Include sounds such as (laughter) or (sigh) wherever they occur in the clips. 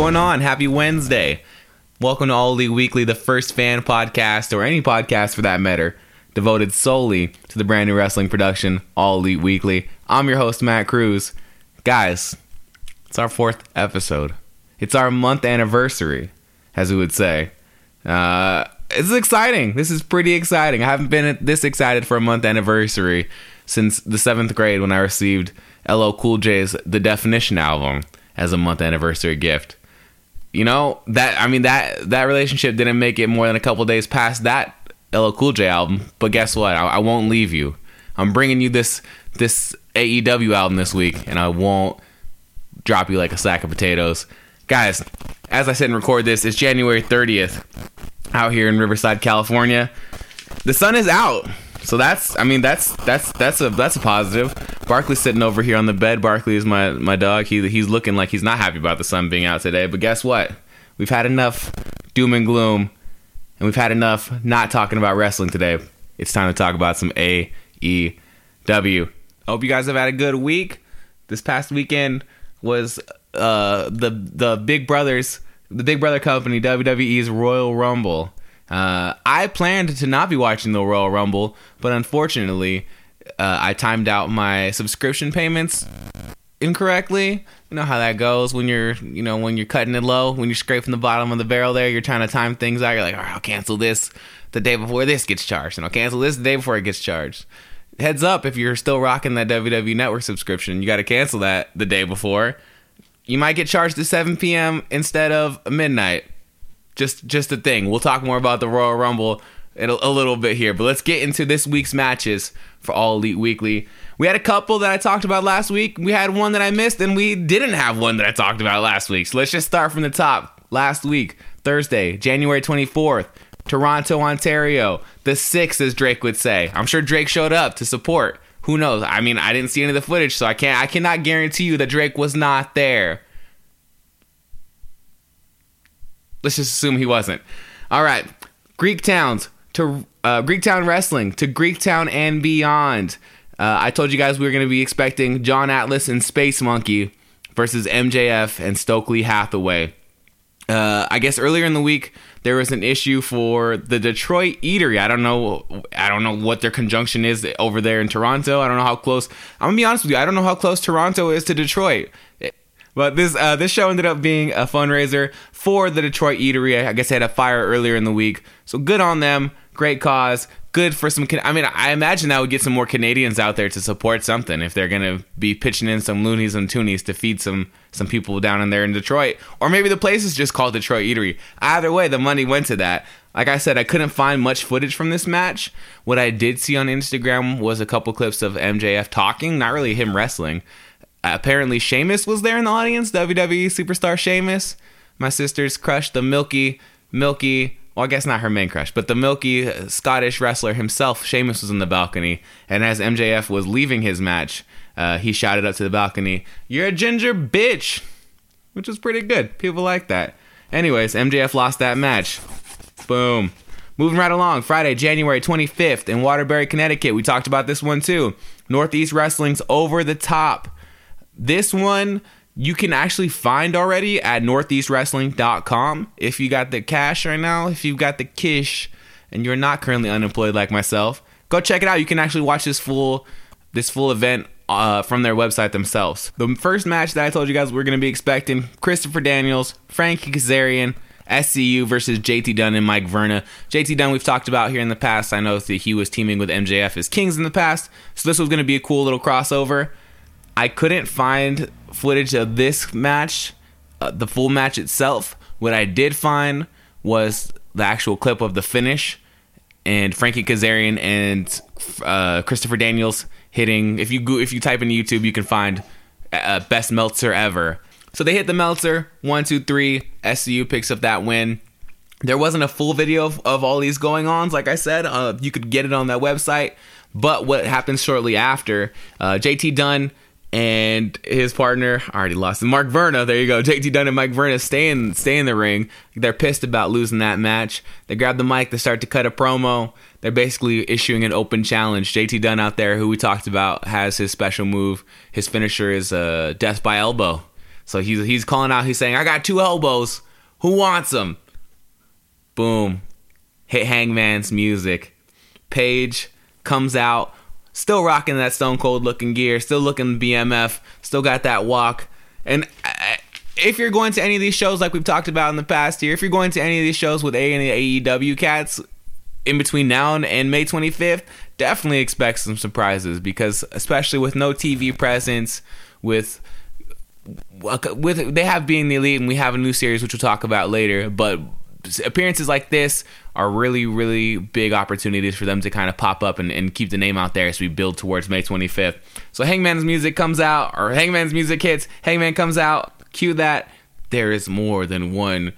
going on? Happy Wednesday. Welcome to All Elite Weekly, the first fan podcast, or any podcast for that matter, devoted solely to the brand new wrestling production, All Elite Weekly. I'm your host, Matt Cruz. Guys, it's our fourth episode. It's our month anniversary, as we would say. Uh, it's exciting. This is pretty exciting. I haven't been this excited for a month anniversary since the seventh grade when I received LL Cool J's The Definition album as a month anniversary gift. You know that I mean that that relationship didn't make it more than a couple days past that LL Cool J album, but guess what? I, I won't leave you. I'm bringing you this this AEW album this week, and I won't drop you like a sack of potatoes, guys. As I sit and record this, it's January 30th out here in Riverside, California. The sun is out. So that's I mean that's that's that's a that's a positive. Barkley's sitting over here on the bed. Barkley is my my dog. He he's looking like he's not happy about the sun being out today. But guess what? We've had enough doom and gloom, and we've had enough not talking about wrestling today. It's time to talk about some AEW. Hope you guys have had a good week. This past weekend was uh, the the Big Brothers, the Big Brother company WWE's Royal Rumble. Uh, I planned to not be watching the Royal Rumble, but unfortunately, uh, I timed out my subscription payments incorrectly. You know how that goes when you're, you know, when you're cutting it low, when you're scraping the bottom of the barrel there, you're trying to time things out. You're like, all right, I'll cancel this the day before this gets charged, and I'll cancel this the day before it gets charged. Heads up, if you're still rocking that WWE Network subscription, you got to cancel that the day before. You might get charged at 7 p.m. instead of midnight just just a thing. We'll talk more about the Royal Rumble in a, a, little bit here, but let's get into this week's matches for All Elite Weekly. We had a couple that I talked about last week. We had one that I missed, and we didn't have one that I talked about last week. So let's just start from the top. Last week, Thursday, January 24th, Toronto, Ontario. The six, as Drake would say. I'm sure Drake showed up to support. Who knows? I mean, I didn't see any of the footage, so I can't. I cannot guarantee you that Drake was not there. Let's just assume he wasn't. All right, Greek towns to uh, Greektown Wrestling to Greektown and beyond. Uh, I told you guys we were going to be expecting John Atlas and Space Monkey versus MJF and Stokely Hathaway. Uh, I guess earlier in the week there was an issue for the Detroit Eatery. I don't know. I don't know what their conjunction is over there in Toronto. I don't know how close. I'm gonna be honest with you. I don't know how close Toronto is to Detroit. But this uh, this show ended up being a fundraiser for the Detroit Eatery. I guess they had a fire earlier in the week, so good on them. Great cause. Good for some. I mean, I imagine that would get some more Canadians out there to support something if they're gonna be pitching in some loonies and toonies to feed some some people down in there in Detroit, or maybe the place is just called Detroit Eatery. Either way, the money went to that. Like I said, I couldn't find much footage from this match. What I did see on Instagram was a couple clips of MJF talking, not really him wrestling apparently Sheamus was there in the audience. WWE superstar Sheamus, my sister's crush, the milky, milky. Well, I guess not her main crush, but the milky uh, Scottish wrestler himself, Sheamus, was in the balcony. And as MJF was leaving his match, uh, he shouted up to the balcony, "You're a ginger bitch," which was pretty good. People like that. Anyways, MJF lost that match. Boom. Moving right along, Friday, January 25th in Waterbury, Connecticut. We talked about this one too. Northeast Wrestling's Over the Top this one you can actually find already at northeastwrestling.com if you got the cash right now, if you've got the kish and you're not currently unemployed like myself. Go check it out. You can actually watch this full this full event uh, from their website themselves. The first match that I told you guys we are going to be expecting Christopher Daniels, Frankie Kazarian, SCU versus JT Dunn and Mike Verna. JT Dunn we've talked about here in the past. I know that he was teaming with MJF as Kings in the past, so this was going to be a cool little crossover. I couldn't find footage of this match, uh, the full match itself. What I did find was the actual clip of the finish and Frankie Kazarian and uh, Christopher Daniels hitting. If you go, if you type in YouTube, you can find uh, best Meltzer ever. So they hit the Meltzer one, two, three. SCU picks up that win. There wasn't a full video of, of all these going ons, like I said. Uh, you could get it on that website. But what happens shortly after? Uh, JT Dunn and his partner I already lost. Mark Verna, there you go. JT Dunn and Mike Verna stay in stay in the ring. They're pissed about losing that match. They grab the mic, they start to cut a promo. They're basically issuing an open challenge. JT Dunn out there, who we talked about, has his special move. His finisher is uh, death by elbow. So he's he's calling out. He's saying, "I got two elbows. Who wants them?" Boom. Hit Hangman's music. Page comes out, still rocking that Stone Cold looking gear, still looking BMF, still got that walk. And uh, if you're going to any of these shows, like we've talked about in the past here, if you're going to any of these shows with A and AEW cats in between now and May 25th, definitely expect some surprises because, especially with no TV presence, with with they have being the elite, and we have a new series which we'll talk about later, but appearances like this are really, really big opportunities for them to kind of pop up and, and keep the name out there as we build towards May 25th. So Hangman's music comes out, or Hangman's music hits, Hangman comes out, cue that. There is more than one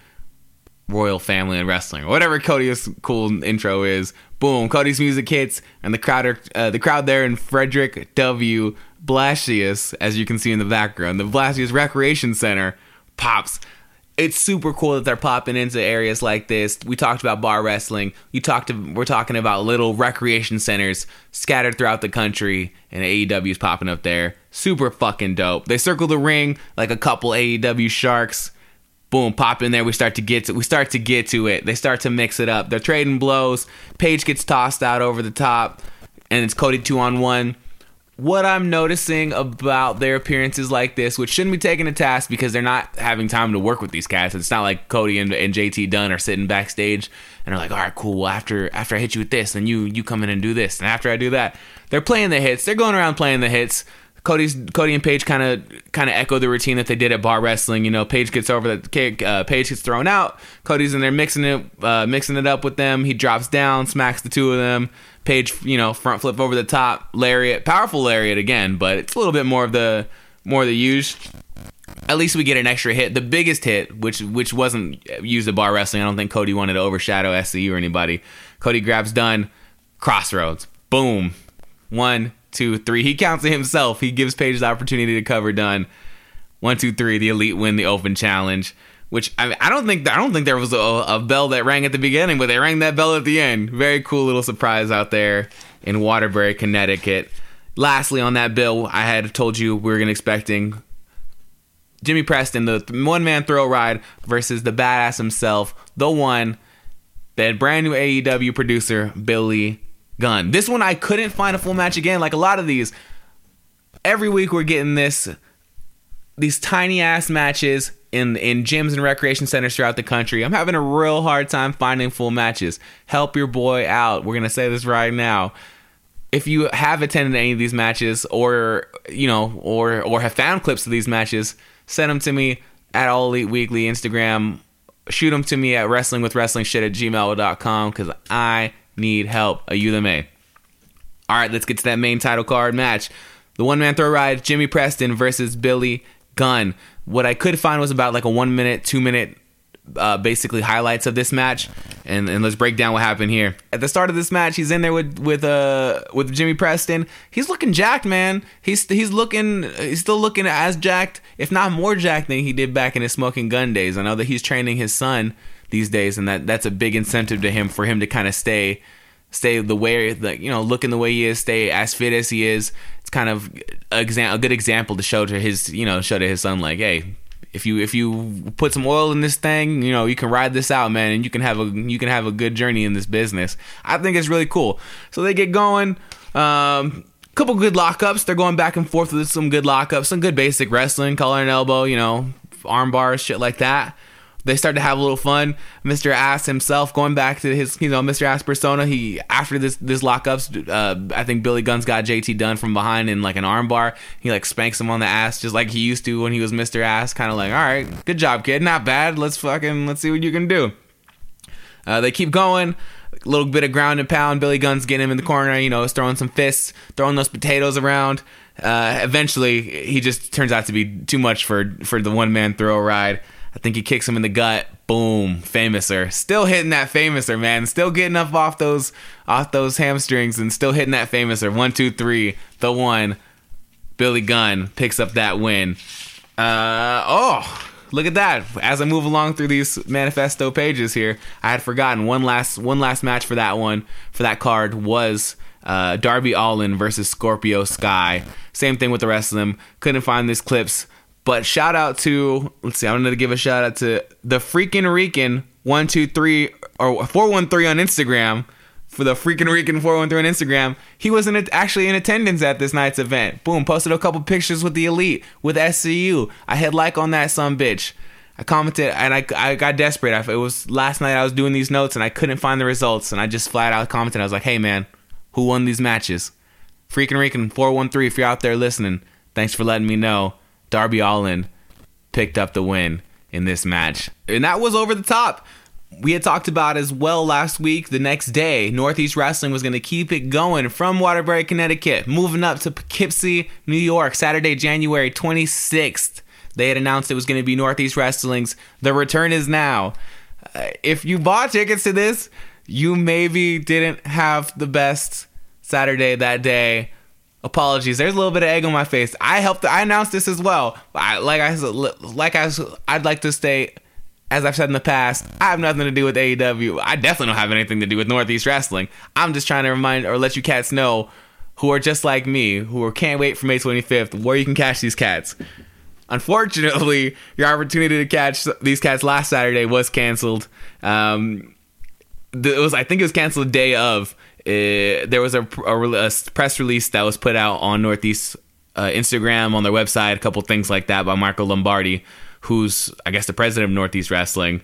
royal family in wrestling, whatever Cody's cool intro is. Boom, Cody's music hits, and the crowd, are, uh, the crowd there in Frederick W. Blasius, as you can see in the background, the Blasius Recreation Center pops it's super cool that they're popping into areas like this. We talked about bar wrestling. You talked to, we're talking about little recreation centers scattered throughout the country, and AEW is popping up there. Super fucking dope. They circle the ring like a couple AEW sharks. Boom, pop in there. We start to get to we start to get to it. They start to mix it up. They're trading blows. Page gets tossed out over the top, and it's Cody two on one what I'm noticing about their appearances like this, which shouldn't be taken to task because they're not having time to work with these cats. It's not like Cody and, and JT Dunn are sitting backstage and are like, all right, cool. Well, after after I hit you with this, then you you come in and do this, and after I do that, they're playing the hits. They're going around playing the hits. Cody's Cody and Page kind of kind of echo the routine that they did at bar wrestling. You know, Page gets over the kick, uh, Page gets thrown out. Cody's in there mixing it uh, mixing it up with them. He drops down, smacks the two of them. Page, you know, front flip over the top, lariat, powerful lariat again, but it's a little bit more of the more of the use. At least we get an extra hit. The biggest hit, which which wasn't used at bar wrestling, I don't think Cody wanted to overshadow SCU or anybody. Cody grabs Dunn, crossroads, boom, one, two, three. He counts it himself. He gives Page the opportunity to cover Dunn. One, two, three. The elite win the open challenge which I, I don't think I don't think there was a, a, bell that rang at the beginning, but they rang that bell at the end. Very cool little surprise out there in Waterbury, Connecticut. Lastly, on that bill, I had told you we were going expecting Jimmy Preston, the one man throw ride versus the badass himself, the one, that brand new AEW producer Billy Gunn. This one I couldn't find a full match again, like a lot of these. Every week we're getting this these tiny ass matches in in gyms and recreation centers throughout the country. I'm having a real hard time finding full matches. Help your boy out. We're gonna say this right now. If you have attended any of these matches, or you know, or or have found clips of these matches, send them to me at All Elite Weekly Instagram. Shoot them to me at wrestlingwithwrestlingshit at gmail.com because I need help. Are you the May? All right, let's get to that main title card match. The one man throw ride, Jimmy Preston versus Billy Gunn. What I could find was about like a one minute, two minute, uh, basically highlights of this match, and, and let's break down what happened here. At the start of this match, he's in there with with uh with Jimmy Preston. He's looking jacked, man. He's he's looking he's still looking as jacked, if not more jacked than he did back in his smoking gun days. I know that he's training his son these days, and that that's a big incentive to him for him to kind of stay stay the way that you know looking the way he is, stay as fit as he is it's kind of a, a good example to show to his you know show to his son like hey if you if you put some oil in this thing, you know, you can ride this out, man, and you can have a you can have a good journey in this business. I think it's really cool. So they get going. Um, couple good lockups. They're going back and forth with some good lockups, some good basic wrestling, collar and elbow, you know, arm bars, shit like that they start to have a little fun. Mr. Ass himself, going back to his, you know, Mr. Ass persona. He after this this lockups, uh, I think Billy Gunn's got JT Dunn from behind in like an armbar. He like spanks him on the ass just like he used to when he was Mr. Ass. Kind of like, all right, good job, kid, not bad. Let's fucking let's see what you can do. Uh, they keep going. A little bit of ground and pound. Billy Gunn's getting him in the corner, you know, throwing some fists, throwing those potatoes around. Uh, eventually, he just turns out to be too much for for the one man throw ride. I think he kicks him in the gut. Boom, Fameasser. Still hitting that Fameasser, man. Still getting up off those off those hamstrings and still hitting that Fameasser. One, two, three. The one. Billy Gunn picks up that win. Uh oh. Look at that. As I move along through these manifesto pages here, I had forgotten one last one last match for that one for that card was uh, Darby Allin versus Scorpio Sky. Same thing with the rest of them. Couldn't find these clips But shout out to let's see, I'm gonna give a shout out to the freaking Rican one two three or four one three on Instagram for the freaking Rican 413 on Instagram. He was in, actually in attendance at this night's event. Boom, posted a couple pictures with the elite, with SCU. I hit like on that some bitch. I commented and I, I got desperate. I, it was last night I was doing these notes and I couldn't find the results and I just flat out commented. I was like, hey man, who won these matches? Freaking Rican 413, if you're out there listening, thanks for letting me know. Darby Allin picked up the win in this match. And that was over the top we had talked about as well last week. The next day, Northeast Wrestling was going to keep it going from Waterbury, Connecticut, moving up to Poughkeepsie, New York, Saturday, January 26th. They had announced it was going to be Northeast Wrestling's The Return is Now. Uh, if you bought tickets to this, you maybe didn't have the best Saturday that day. Apologies. There's a little bit of egg on my face. I helped. I announced this as well. I, like I like I I'd like to state as I've said in the past, I have nothing to do with AEW. I definitely don't have anything to do with Northeast Wrestling. I'm just trying to remind or let you cats know who are just like me, who are, can't wait for May 25th, where you can catch these cats. Unfortunately, your opportunity to catch these cats last Saturday was canceled. Um, it was, I think, it was canceled day of. Uh, there was a, a, a, press release that was put out on Northeast uh, Instagram, on their website, a couple things like that by Marco Lombardi who's I guess the president of Northeast Wrestling.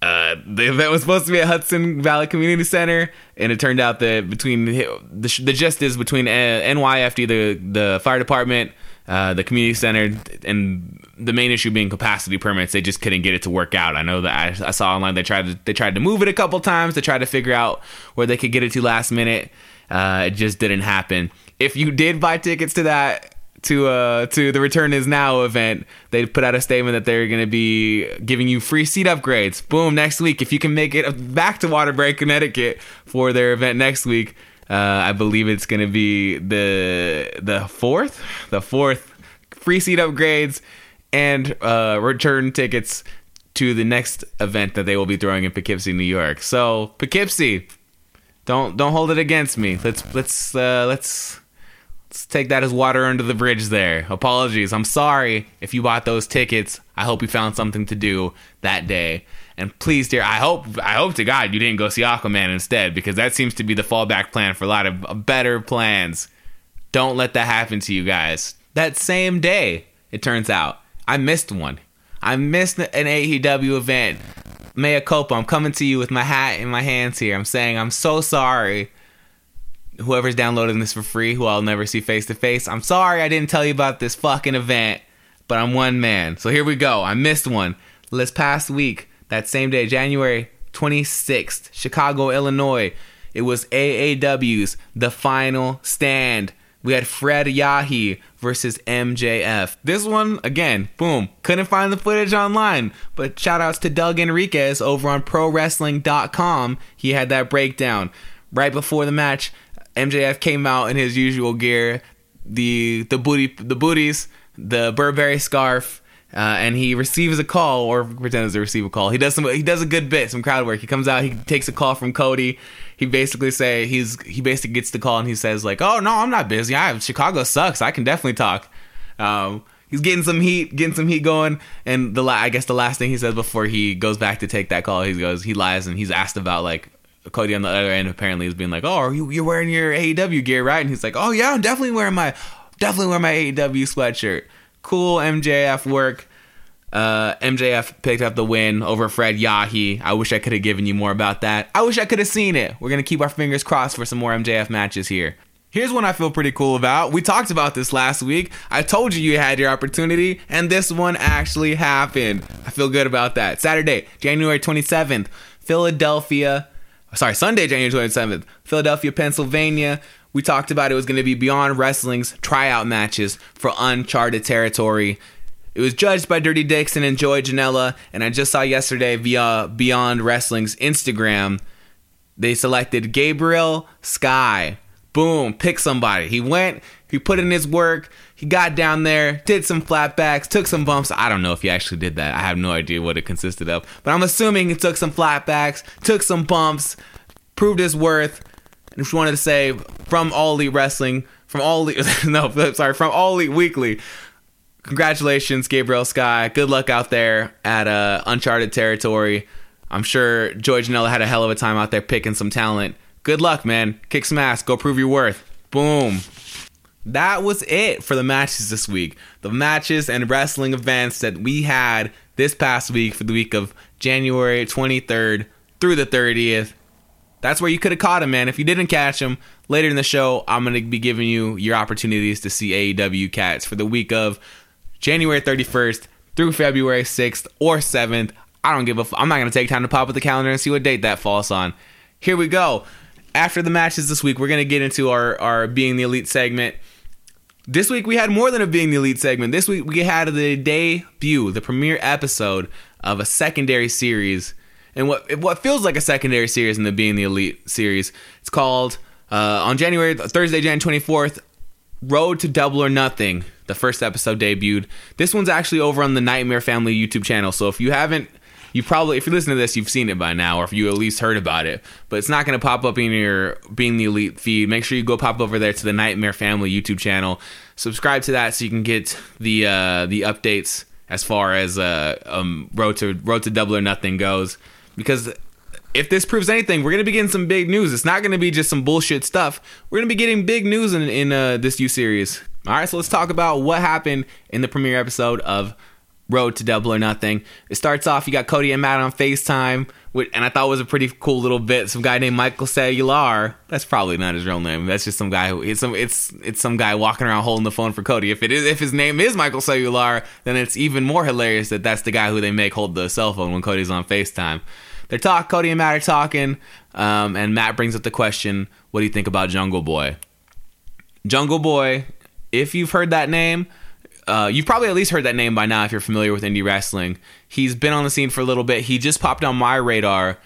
Uh, the event was supposed to be at Hudson Valley Community Center, and it turned out that between the the gist is between uh, NYFD, the the fire department, uh, the community center, and the main issue being capacity permits. They just couldn't get it to work out. I know that I, I saw online they tried to they tried to move it a couple times to try to figure out where they could get it to last minute. Uh, it just didn't happen. If you did buy tickets to that, to uh to the Return Is Now event, they put out a statement that they're going to be giving you free seat upgrades. Boom! Next week, if you can make it back to Waterbury, Connecticut for their event next week, uh, I believe it's going to be the the fourth, the fourth free seat upgrades and uh, return tickets to the next event that they will be throwing in Poughkeepsie, New York. So Poughkeepsie, don't don't hold it against me. Let's let's uh, let's Let's take that as water under the bridge there. Apologies. I'm sorry if you bought those tickets. I hope you found something to do that day. And please, dear, I hope I hope to God you didn't go see Aquaman instead because that seems to be the fallback plan for a lot of uh, better plans. Don't let that happen to you guys. That same day, it turns out, I missed one. I missed an AEW event. Mea culpa. I'm coming to you with my hat in my hands here. I'm saying I'm so sorry whoever's downloading this for free, who I'll never see face to face, I'm sorry I didn't tell you about this fucking event, but I'm one man. So here we go. I missed one. This past week, that same day, January 26th, Chicago, Illinois, it was AAW's The Final Stand. We had Fred Yehi versus MJF. This one, again, boom, couldn't find the footage online, but shout outs to Doug Enriquez over on ProWrestling.com. He had that breakdown. Right before the match, MJF came out in his usual gear, the the booty the booties, the Burberry scarf, uh, and he receives a call or pretends to receive a call. He does some he does a good bit, some crowd work. He comes out, he takes a call from Cody. He basically say he's he basically gets the call and he says like, "Oh no, I'm not busy. I Chicago sucks. I can definitely talk." Um, he's getting some heat, getting some heat going. And the I guess the last thing he says before he goes back to take that call, he goes, he lies and he's asked about like Cody on the other end apparently is being like, "Oh, you you're wearing your AEW gear, right?" And he's like, "Oh yeah, I'm definitely wearing my definitely wearing my AEW sweatshirt." Cool MJF work. Uh, MJF picked up the win over Fred Yehi. I wish I could have given you more about that. I wish I could have seen it. We're gonna keep our fingers crossed for some more MJF matches here. Here's one I feel pretty cool about. We talked about this last week. I told you you had your opportunity, and this one actually happened. I feel good about that. Saturday, January 27th, Philadelphia sorry, Sunday, January 27th, Philadelphia, Pennsylvania. We talked about it was going to be Beyond Wrestling's tryout matches for uncharted territory. It was judged by Dirty Dixon and Joey Janela, and I just saw yesterday via Beyond Wrestling's Instagram, they selected Gabriel Sky. Boom, pick somebody. He went, he put in his work, he got down there, did some flatbacks, took some bumps. I don't know if he actually did that. I have no idea what it consisted of. But I'm assuming he took some flatbacks, took some bumps, proved his worth. And just wanted to say from All Elite Wrestling, from All Elite, (laughs) no, (laughs) sorry, from All Elite Weekly, congratulations, Gabriel Sky. Good luck out there at uh, uncharted territory. I'm sure Joey Janela had a hell of a time out there picking some talent. Good luck, man. Kick some ass. Go prove your worth. Boom. That was it for the matches this week. The matches and wrestling events that we had this past week for the week of January 23rd through the 30th. That's where you could have caught him, man. If you didn't catch him, later in the show, I'm going to be giving you your opportunities to see AEW cats for the week of January 31st through February 6th or 7th. I don't give a. F- I'm not going to take time to pop up the calendar and see what date that falls on. Here we go. After the matches this week, we're going to get into our, our Being the Elite segment. This week we had more than a Being the Elite segment. This week we had the debut, the premiere episode of a secondary series, and what what feels like a secondary series in the Being the Elite series. It's called uh, on January Thursday, January twenty fourth. Road to Double or Nothing. The first episode debuted. This one's actually over on the Nightmare Family YouTube channel. So if you haven't you probably if you listen to this you've seen it by now or if you at least heard about it but it's not going to pop up in your being the elite feed make sure you go pop over there to the nightmare family youtube channel subscribe to that so you can get the uh, the updates as far as uh, um, road to road to double or nothing goes because if this proves anything, we're gonna be getting some big news. It's not gonna be just some bullshit stuff. We're gonna be getting big news in in uh, this U series. All right, so let's talk about what happened in the premiere episode of Road to Double or Nothing. It starts off, you got Cody and Matt on FaceTime, and I thought it was a pretty cool little bit. Some guy named Michael Cellular. That's probably not his real name. That's just some guy who it's some it's it's some guy walking around holding the phone for Cody. If it is if his name is Michael Cellular, then it's even more hilarious that that's the guy who they make hold the cell phone when Cody's on FaceTime. They're talk Cody and Matt are talking, um, and Matt brings up the question, "What do you think about Jungle Boy?" Jungle Boy, if you've heard that name, uh, you've probably at least heard that name by now if you're familiar with indie wrestling. He's been on the scene for a little bit. He just popped on my radar.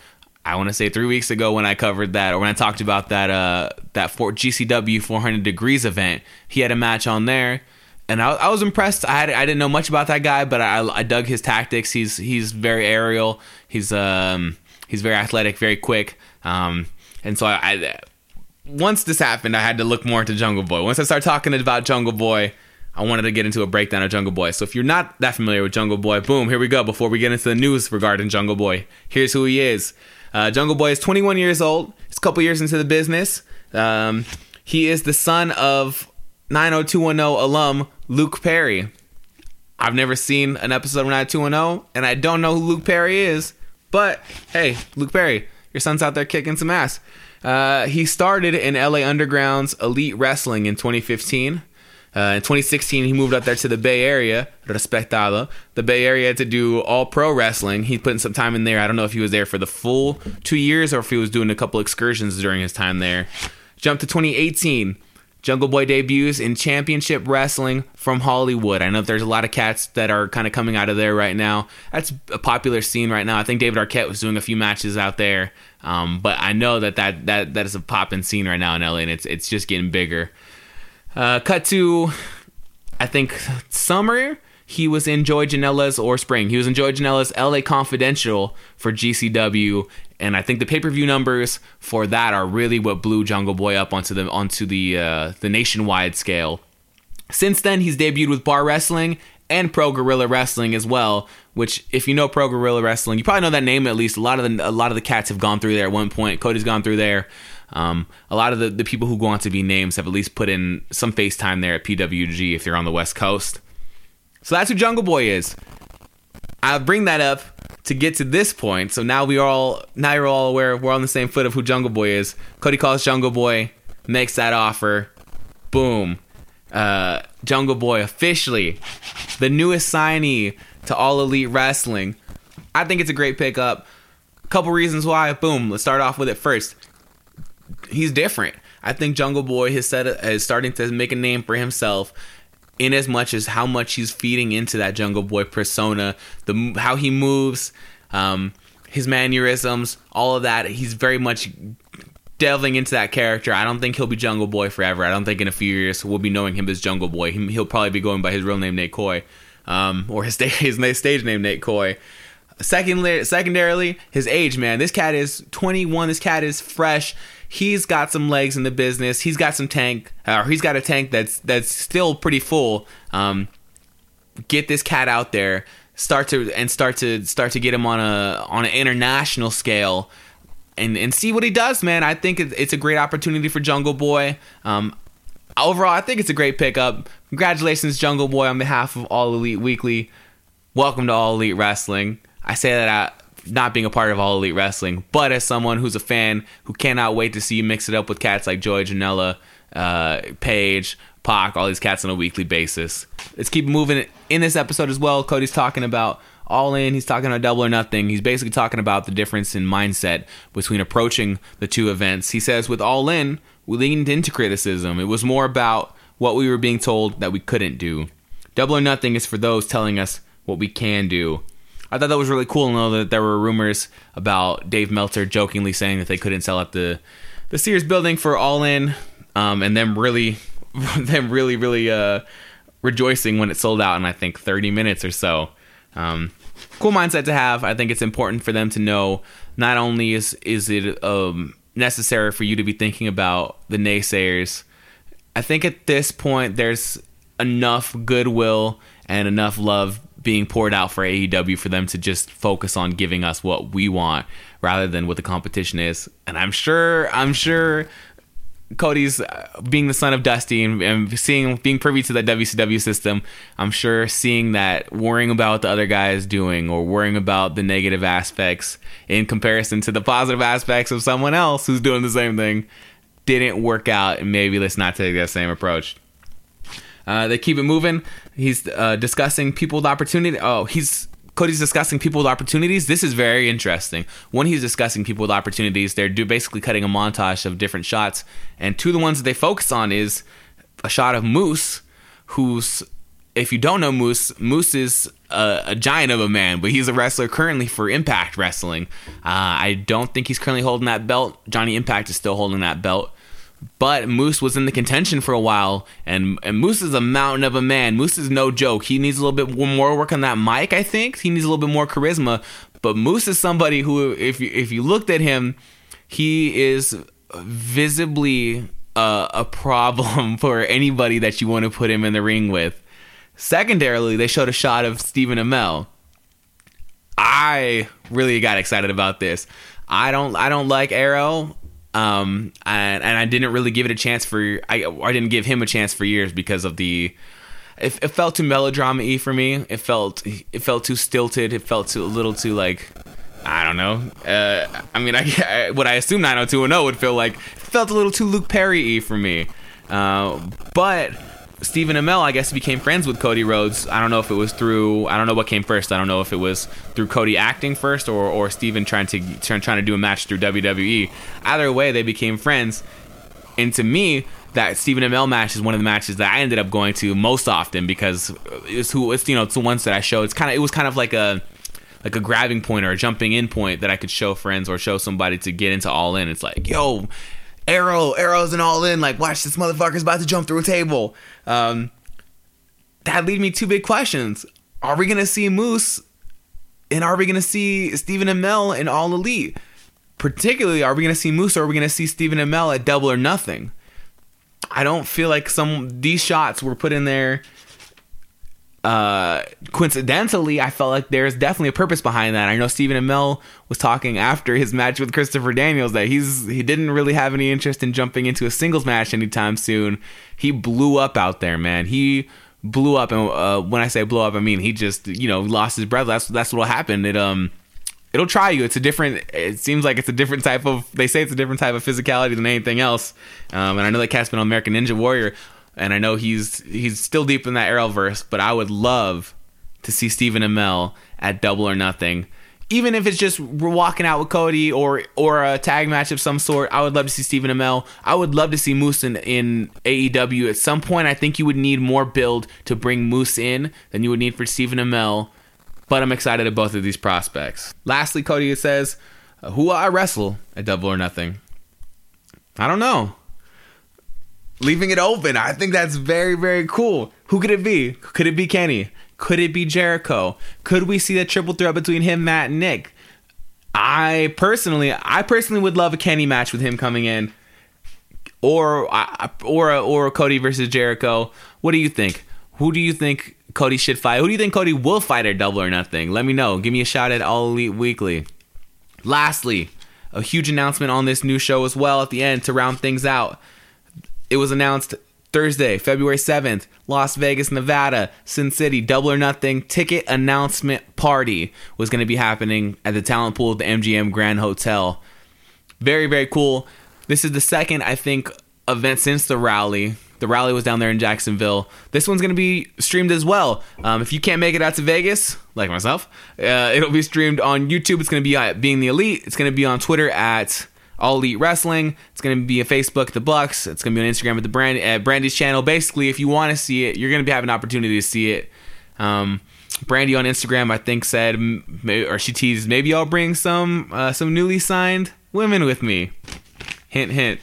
I want to say three weeks ago when I covered that, or when I talked about that uh, that GCW 400 Degrees event. He had a match on there, and I, I was impressed. I had, I didn't know much about that guy, but I, I dug his tactics. He's he's very aerial. He's um he's very athletic, very quick. Um, and so I, I once this happened, I had to look more into Jungle Boy. Once I started talking about Jungle Boy I wanted to get into a breakdown of Jungle Boy. So if you're not that familiar with Jungle Boy, boom, here we go. Before we get into the news regarding Jungle Boy, here's who he is. Uh, Jungle Boy is 21 years old. He's a couple years into the business. Um, he is the son of 90210 alum Luke Perry. I've never seen an episode of 90210, and I don't know who Luke Perry is. But hey, Luke Perry, your son's out there kicking some ass. Uh, he started in LA Underground's Elite Wrestling in 2015. Uh, in 2016, he moved up there to the Bay Area, respetado, the Bay Area to do all pro wrestling. He put some time in there. I don't know if he was there for the full two years or if he was doing a couple excursions during his time there. Jump to 2018. Jungle Boy debuts in championship wrestling from Hollywood. I know there's a lot of cats that are kind of coming out of there right now. That's a popular scene right now. I think David Arquette was doing a few matches out there, um, but I know that, that that that is a popping scene right now in LA, and it's it's just getting bigger. Uh, cut to, I think, summer. He was in Joey Janela's or spring. He was in Joey Janela's LA Confidential for GCW, and I think the pay per view numbers for that are really what blew Jungle Boy up onto the onto the uh, the nationwide scale. Since then, he's debuted with Bar Wrestling and Pro Guerrilla Wrestling as well. Which, if you know Pro Guerrilla Wrestling, you probably know that name at least. A lot of the a lot of the cats have gone through there at one point. Cody's gone through there. Um, a lot of the, the people who go on to be names have at least put in some FaceTime there at PWG if they're on the West Coast. So that's who Jungle Boy is. I bring that up to get to this point. So now we are all now you're all aware we're on the same foot of who Jungle Boy is. Cody calls Jungle Boy, makes that offer. Boom. Uh, Jungle Boy officially the newest signee to All Elite Wrestling. I think it's a great pickup. A couple reasons why. Boom. Let's start off with it first he's different. I think Jungle Boy has said is starting to make a name for himself in as much as how much he's feeding into that Jungle Boy persona, the how he moves, um, his mannerisms, all of that. He's very much delving into that character. I don't think he'll be Jungle Boy forever. I don't think in a few years we'll be knowing him as Jungle Boy. He, will probably be going by his real name, Nate Coy, um, or his, (laughs) his stage name, Nate Coy. Secondly, secondarily, his age, man. This cat is 21. This cat is fresh he's got some legs in the business. He's got some tank, or he's got a tank that's that's still pretty full. Um, get this cat out there, start to and start to start to get him on a on an international scale. And, and see what he does, man. I think it's a great opportunity for Jungle Boy. Um, overall, I think it's a great pickup. Congratulations, Jungle Boy, on behalf of All Elite Weekly. Welcome to All Elite Wrestling. I say that at not being a part of All Elite Wrestling, but as someone who's a fan who cannot wait to see you mix it up with cats like Joey Janela, uh, Page, Pac, all these cats on a weekly basis. Let's keep moving in this episode as well. Cody's talking about all in. He's talking about double or nothing. He's basically talking about the difference in mindset between approaching the two events. He says with all in, we leaned into criticism. It was more about what we were being told that we couldn't do. Double or nothing is for those telling us what we can do. I thought that was really cool know that there were rumors about Dave Meltzer jokingly saying that they couldn't sell out the the Sears building for all in, um, and them really, (laughs) them really, really uh, rejoicing when it sold out in I think 30 minutes or so. Um, cool mindset to have. I think it's important for them to know not only is is it um, necessary for you to be thinking about the naysayers. I think at this point there's enough goodwill and enough love being poured out for AEW for them to just focus on giving us what we want rather than what the competition is. And I'm sure, I'm sure Cody's uh, being the son of Dusty and, and, seeing being privy to that WCW system, I'm sure seeing that worrying about what the other guy is doing or worrying about the negative aspects in comparison to the positive aspects of someone else who's doing the same thing didn't work out and maybe let's not take that same approach. Uh, they keep it moving. He's uh, discussing people with opportunity. Oh, he's Cody's discussing people with opportunities. This is very interesting. When he's discussing people with opportunities, they're do basically cutting a montage of different shots, and two of the ones that they focus on is a shot of Moose, who's if you don't know Moose, Moose is a, a, giant of a man, but he's a wrestler currently for Impact Wrestling. Uh, I don't think he's currently holding that belt. Johnny Impact is still holding that belt. But Moose was in the contention for a while, and, and Moose is a mountain of a man. Moose is no joke. He needs a little bit more work on that mic, I think. He needs a little bit more charisma. But Moose is somebody who, if you, if you looked at him, he is visibly a problem (laughs) for anybody that you want to put him in the ring with. Secondarily, they showed a shot of Stephen Amell. I really got excited about this. I don't I don't like Arrow. Um, and, and I didn't really give it a chance for I I didn't give him a chance for years because of the it, it felt too melodrama y for me. It felt it felt too stilted. It felt too a little too like I don't know. Uh, I mean, I, (laughs) I what I assume 90210 would feel like felt a little too Luke Perry y for me. Uh, but Stephen Amell, I guess, became friends with Cody Rhodes. I don't know if it was through. I don't know what came first. I don't know if it was through Cody acting first or or Stephen trying to trying, trying to do a match through WWE. Either way, they became friends. And to me, that Stephen Amell match is one of the matches that I ended up going to most often because it's who it's you know it's the ones that I show. It's kind of it was kind of like a like a grabbing point or a jumping in point that I could show friends or show somebody to get into all in. It's like, yo, arrow, arrows and all in. Like, watch this motherfucker's about to jump through a table. Um, that lead me two big questions. Are we gonna see Moose? And are we gonna see Stephen Amell in All Elite? Particularly, are we gonna see Moose or are we gonna see Stephen Amell at Double or Nothing? I don't feel like some these shots were put in there uh, coincidentally, I felt like there's definitely a purpose behind that. I know Stephen Amell was talking after his match with Christopher Daniels that he's he didn't really have any interest in jumping into a singles match anytime soon. He blew up out there, man. He blew up, and uh, when I say blow up, I mean he just you know lost his breath. That's that's what happened. It um it'll try you. It's a different. It seems like it's a different type of. They say it's a different type of physicality than anything else. Um, and I know that cat's been on American Ninja Warrior and I know he's he's still deep in that Arrowverse, but I would love to see Stephen Amell at Double or Nothing. Even if it's just walking out with Cody or or a tag match of some sort, I would love to see Stephen Amell. I would love to see Moose in, in AEW. At some point, I think you would need more build to bring Moose in than you would need for Stephen Amell. But I'm excited at both of these prospects. Lastly, Cody says, "Who will I wrestle at Double or Nothing?" I don't know leaving it open. I think that's very, very cool. Who could it be? Could it be Kenny? Could it be Jericho? Could we see a triple threat between him, Matt, and Nick? I personally, I personally would love a Kenny match with him coming in, or or or Cody versus Jericho. What do you think? Who do you think Cody should fight? Who do you think Cody will fight at Double or Nothing? Let me know. Give me a shout at All Elite Weekly. Lastly, a huge announcement on this new show as well at the end to round things out. It was announced Thursday, February 7th, Las Vegas, Nevada, Sin City, Double or Nothing ticket announcement party was going to be happening at the talent pool of the MGM Grand Hotel. Very, very cool. This is the second, I think, event since the rally. The rally was down there in Jacksonville. This one's going to be streamed as well. Um, if you can't make it out to Vegas, like myself, uh, it'll be streamed on YouTube. It's going to be at Being the Elite. It's going to be on Twitter at all Elite Wrestling. It's going to be a Facebook, The Bucks. It's going to be on Instagram at the brand at Brandi's channel. Basically, if you want to see it, you're going to be have an opportunity to see it. Um, Brandi on Instagram, I think, said, or she teased, maybe I'll bring some uh, some newly signed women with me. Hint, hint.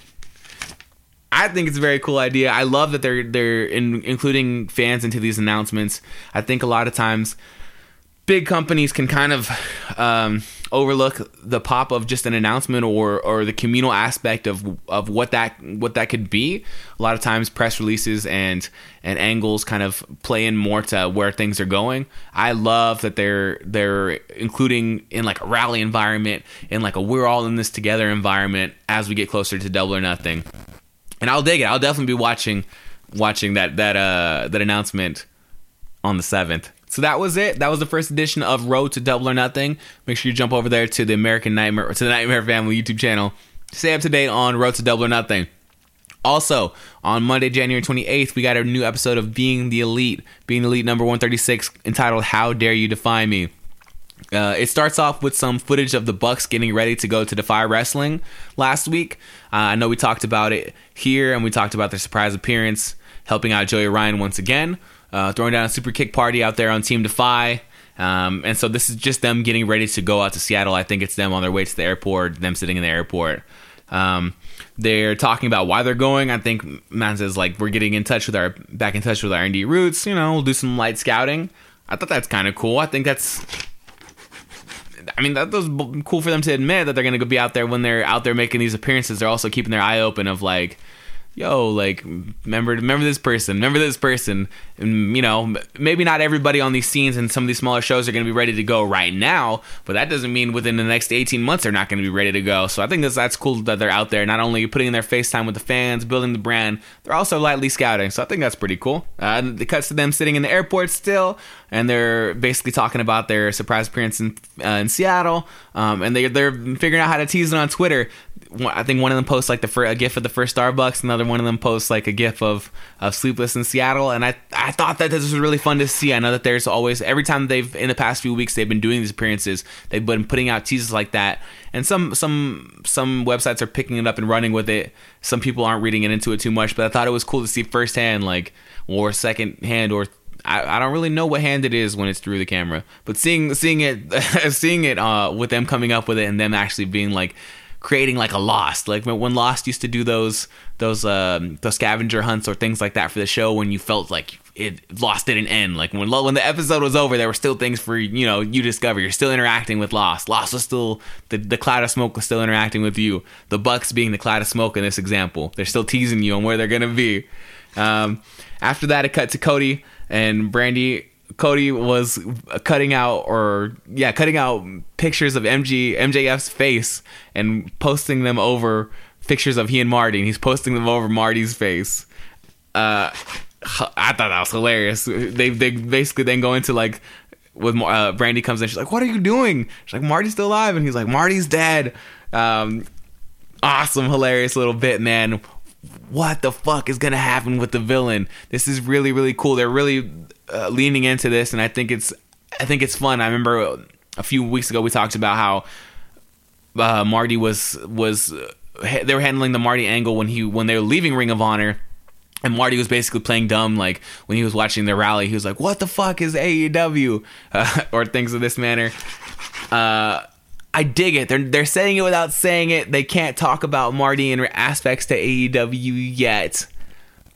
I think it's a very cool idea. I love that they're they're in, including fans into these announcements. I think a lot of times big companies can kind of um, overlook the pop of just an announcement or or the communal aspect of of what that what that could be. A lot of times, press releases and and angles kind of play in more to where things are going. I love that they're they're including in like a rally environment, in like a we're all in this together environment as we get closer to Double or Nothing. And I'll dig it. I'll definitely be watching watching that that uh that announcement on the seventh. So that was it. That was the first edition of Road to Double or Nothing. Make sure you jump over there to the American Nightmare or to the Nightmare Family YouTube channel. Stay up to date on Road to Double or Nothing. Also, on Monday, January 28th, we got a new episode of Being the Elite, Being the Elite number 136, entitled How Dare You Defy Me. Uh, it starts off with some footage of the Bucks getting ready to go to Defy Wrestling last week. Uh, I know we talked about it here, and we talked about their surprise appearance, helping out Joey Ryan once again uh, throwing down a super kick party out there on Team Defy. Um, and so this is just them getting ready to go out to Seattle. I think it's them on their way to the airport, them sitting in the airport. Um, they're talking about why they're going. I think man says like we're getting in touch with our back in touch with our R&D roots. You know, we'll do some light scouting. I thought that's kind of cool. I think that's. I mean, that was cool for them to admit that they're going to be out there when they're out there making these appearances. They're also keeping their eye open of like, yo, like remember remember this person, remember this person. And, you know, maybe not everybody on these scenes and some of these smaller shows are going to be ready to go right now, but that doesn't mean within the next 18 months they're not going to be ready to go. So I think that's that's cool that they're out there, not only putting in their face time with the fans, building the brand, they're also lightly scouting. So I think that's pretty cool. Uh, it cuts to them sitting in the airport still, and they're basically talking about their surprise appearance in, uh, in Seattle, um, and they they're figuring out how to tease it on Twitter. I think one of them posts like the fir- a gif of the first Starbucks, another one of them posts like a gif of of Sleepless in Seattle, and I I thought that this was really fun to see. I know that there's always every time they've in the past few weeks they've been doing these appearances, they've been putting out teasers like that, and some some some websites are picking it up and running with it. Some people aren't reading it into it too much, but I thought it was cool to see firsthand, like or second hand or I, I don't really know what hand it is when it's through the camera, but seeing seeing it (laughs) seeing it uh, with them coming up with it and them actually being like creating like a Lost, like when Lost used to do those those um, those scavenger hunts or things like that for the show when you felt like it Lost didn't end. Like when when the episode was over, there were still things for you know you discover. You're still interacting with Lost. Lost was still the the cloud of smoke was still interacting with you. The Bucks being the cloud of smoke in this example, they're still teasing you on where they're gonna be. Um, after that, it cut to Cody and Brandi Cody was cutting out or yeah, cutting out pictures of MG MJF's face and posting them over pictures of he and Marty. And he's posting them over Marty's face. Uh, I thought that was hilarious. They they basically then go into like with uh, Brandi comes in. She's like, "What are you doing?" She's like, "Marty's still alive," and he's like, "Marty's dead." Um, awesome, hilarious little bit, man. What the fuck is gonna happen with the villain? This is really really cool. They're really uh, leaning into this, and I think it's I think it's fun. I remember a few weeks ago we talked about how uh, Marty was was they were handling the Marty angle when he when they were leaving Ring of Honor. And Marty was basically playing dumb, like when he was watching the rally, he was like, "What the fuck is AEW?" (laughs) Uh, or things of this manner. Uh, I dig it. They're they're saying it without saying it. They can't talk about Marty and aspects to AEW yet,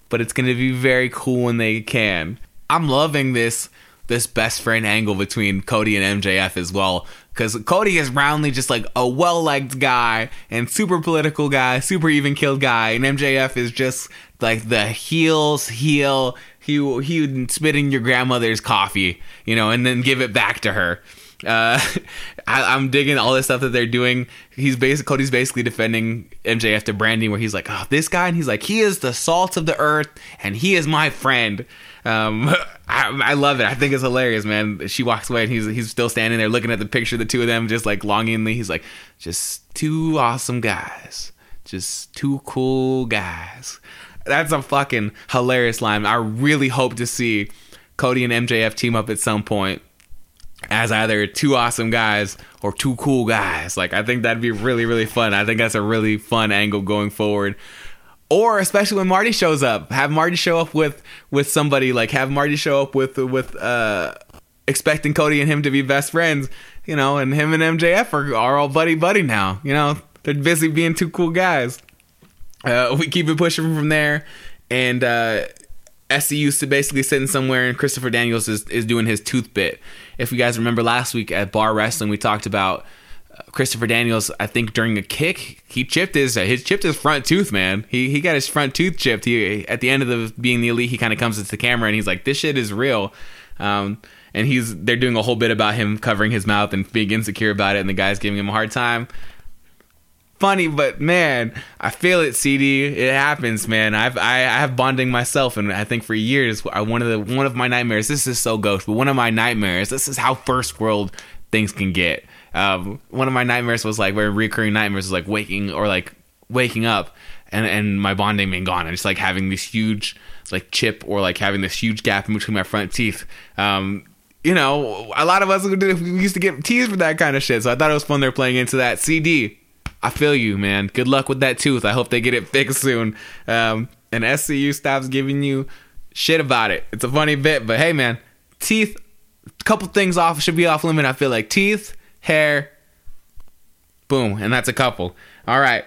but it's gonna be very cool when they can. I'm loving this this best friend angle between Cody and MJF as well. because Cody is roundly just like a well liked guy and super political guy, super even killed guy, and MJF is just like the heels heel. He he would spit in your grandmother's coffee, you know, and then give it back to her. Uh, (laughs) I, am digging all this stuff that they're doing. He's basically Cody's basically defending MJF to Brandi, where he's like, "Oh, this guy," and he's like, "He is the salt of the earth, and he is my friend." Um, (laughs) I, I, love it. I think it's hilarious, man. She walks away and he's he's still standing there looking at the picture of the two of them, just like longingly. He's like, just two awesome guys, just two cool guys. That's a fucking hilarious line. I really hope to see Cody and MJF team up at some point as either two awesome guys or two cool guys. Like I think that'd be really really fun. I think that's a really fun angle going forward or especially when Marty shows up, have Marty show up with with somebody like have Marty show up with with uh expecting Cody and him to be best friends, you know, and him and MJF are, are all buddy buddy now. You know, they're busy being two cool guys. Uh, we keep it pushing from there, and uh, SCU's basically sitting somewhere, and Christopher Daniels is is doing his tooth bit. If you guys remember last week at Bar Wrestling, we talked about Christopher Daniels, I think during a kick, he chipped his his chipped his front tooth, man. He he got his front tooth chipped. He at the end of the being the elite, he kind of comes into the camera and he's like, "This shit is real." Um, and he's they're doing a whole bit about him covering his mouth and being insecure about it, and the guy's giving him a hard time. Funny, but man, I feel it. CD, it happens, man. I've I, I have bonding myself, and I think for years, I, one of the one of my nightmares. This is so ghost, but one of my nightmares. This is how first world things can get um, one of my nightmares was like where recurring nightmares was like waking or like waking up and and my bonding being gone and just like having this huge like chip or like having this huge gap in between my front teeth. Um, you know, a lot of us used to get teased for that kind of shit. So I thought it was fun they're playing into that. CD, I feel you, man. Good luck with that tooth. I hope they get it (laughs) fixed soon. Um, and SCU stops giving you shit about it. It's a funny bit, but hey, man, teeth. A couple things off should be off limit. I feel like teeth, hair, boom, and that's a couple. All right.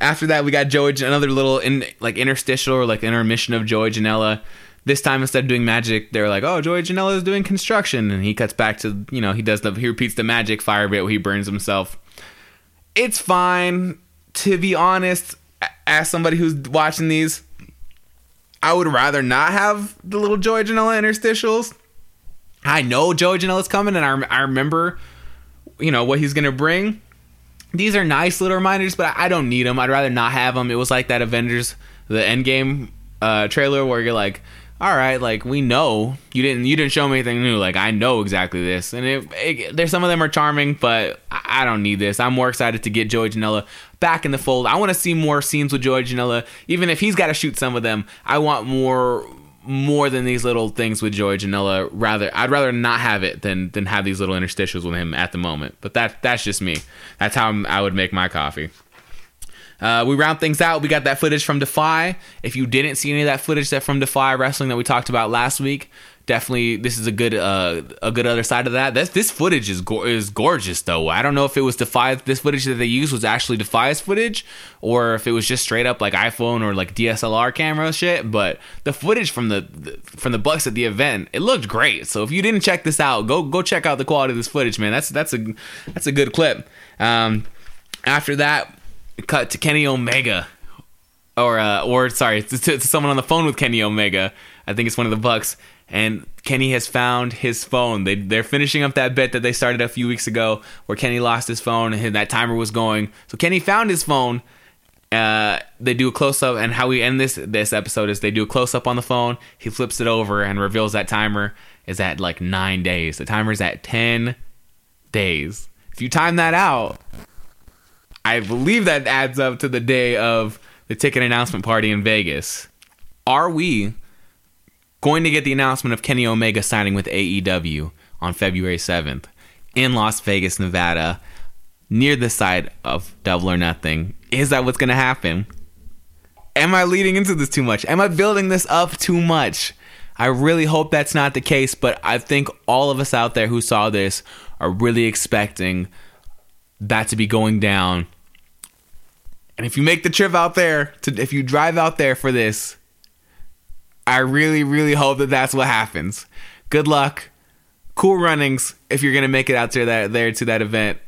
After that, we got Joey, another little in like interstitial or like intermission of Joey Janela. This time, instead of doing magic, they're like, "Oh, Joey Janela is doing construction," and he cuts back to you know he does the he repeats the magic fire bit where he burns himself. It's fine. To be honest, as somebody who's watching these, I would rather not have the little Joey Janela interstitials. I know Joey Janela's coming, and I, I remember you know what he's gonna bring. These are nice little reminders, but I don't need them. I'd rather not have them. It was like that Avengers the Endgame uh, trailer where you're like, all right, like we know you didn't you didn't show me anything new. Like I know exactly this, and it, it, there's some of them are charming, but I, I don't need this. I'm more excited to get Joey Janela back in the fold. I want to see more scenes with Joey Janela, even if he's got to shoot some of them. I want more more than these little things with Joey Janela. Rather, I'd rather not have it than than have these little interstitials with him at the moment. But that that's just me. That's how I would make my coffee. Uh, we round things out. We got that footage from Defy. If you didn't see any of that footage that from Defy Wrestling that we talked about last week, definitely this is a good uh, a good other side of that. This this footage is go- is gorgeous though. I don't know if it was Defy this footage that they used was actually Defy's footage or if it was just straight up like iPhone or like DSLR camera shit. But the footage from the, the from the Bucks at the event it looked great. So if you didn't check this out, go go check out the quality of this footage, man. That's that's a that's a good clip. Um, after that, cut to Kenny Omega or uh, or sorry, to, to, someone on the phone with Kenny Omega. I think it's one of the Bucks, and Kenny has found his phone. They they're finishing up that bit that they started a few weeks ago, where Kenny lost his phone and that timer was going. So Kenny found his phone. Uh, they do a close up, and how we end this this episode is they do a close up on the phone. He flips it over and reveals that timer is at like nine days. The timer's at ten days. If you time that out, I believe that adds up to the day of the ticket announcement party in Vegas. Are we going to get the announcement of Kenny Omega signing with AEW on February 7th in Las Vegas, Nevada, near the site of Double or Nothing. Is that what's going to happen? Am I leading into this too much? Am I building this up too much? I really hope that's not the case, but I think all of us out there who saw this are really expecting that to be going down. And if you make the trip out there, to, if you drive out there for this, I really, really hope that that's what happens. Good luck. cool runnings if you're gonna make it out to that there to that event.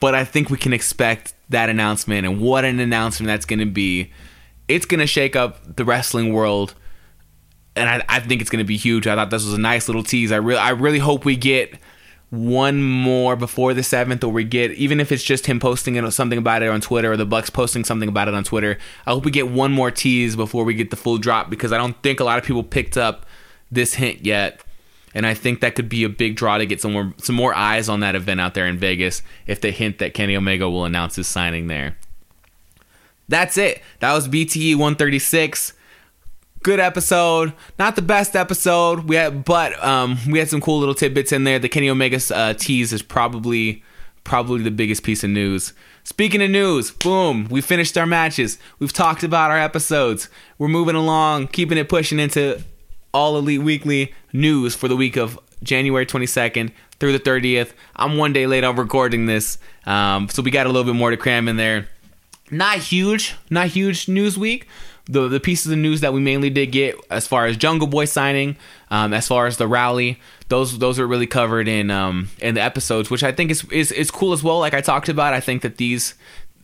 But I think we can expect that announcement, and what an announcement that's gonna be. It's gonna shake up the wrestling world, and I, I think it's gonna be huge. I thought this was a nice little tease. I really, I really hope we get one more before the seventh, or we get even if it's just him posting it, or something about it on Twitter, or the Bucks posting something about it on Twitter. I hope we get one more tease before we get the full drop because I don't think a lot of people picked up this hint yet, and I think that could be a big draw to get some more some more eyes on that event out there in Vegas if they hint that Kenny Omega will announce his signing there. That's it. That was BTE 136 good episode. Not the best episode. We had, but um, we had some cool little tidbits in there. The Kenny Omega uh, tease is probably probably the biggest piece of news. Speaking of news, boom, we finished our matches. We've talked about our episodes. We're moving along, keeping it pushing into all elite weekly news for the week of January 22nd through the 30th. I'm one day late on recording this, um, so we got a little bit more to cram in there. Not huge, not huge news week, the the pieces of news that we mainly did get as far as Jungle Boy signing, um, as far as the rally, those those are really covered in um, in the episodes, which I think is, is is cool as well. Like I talked about, I think that these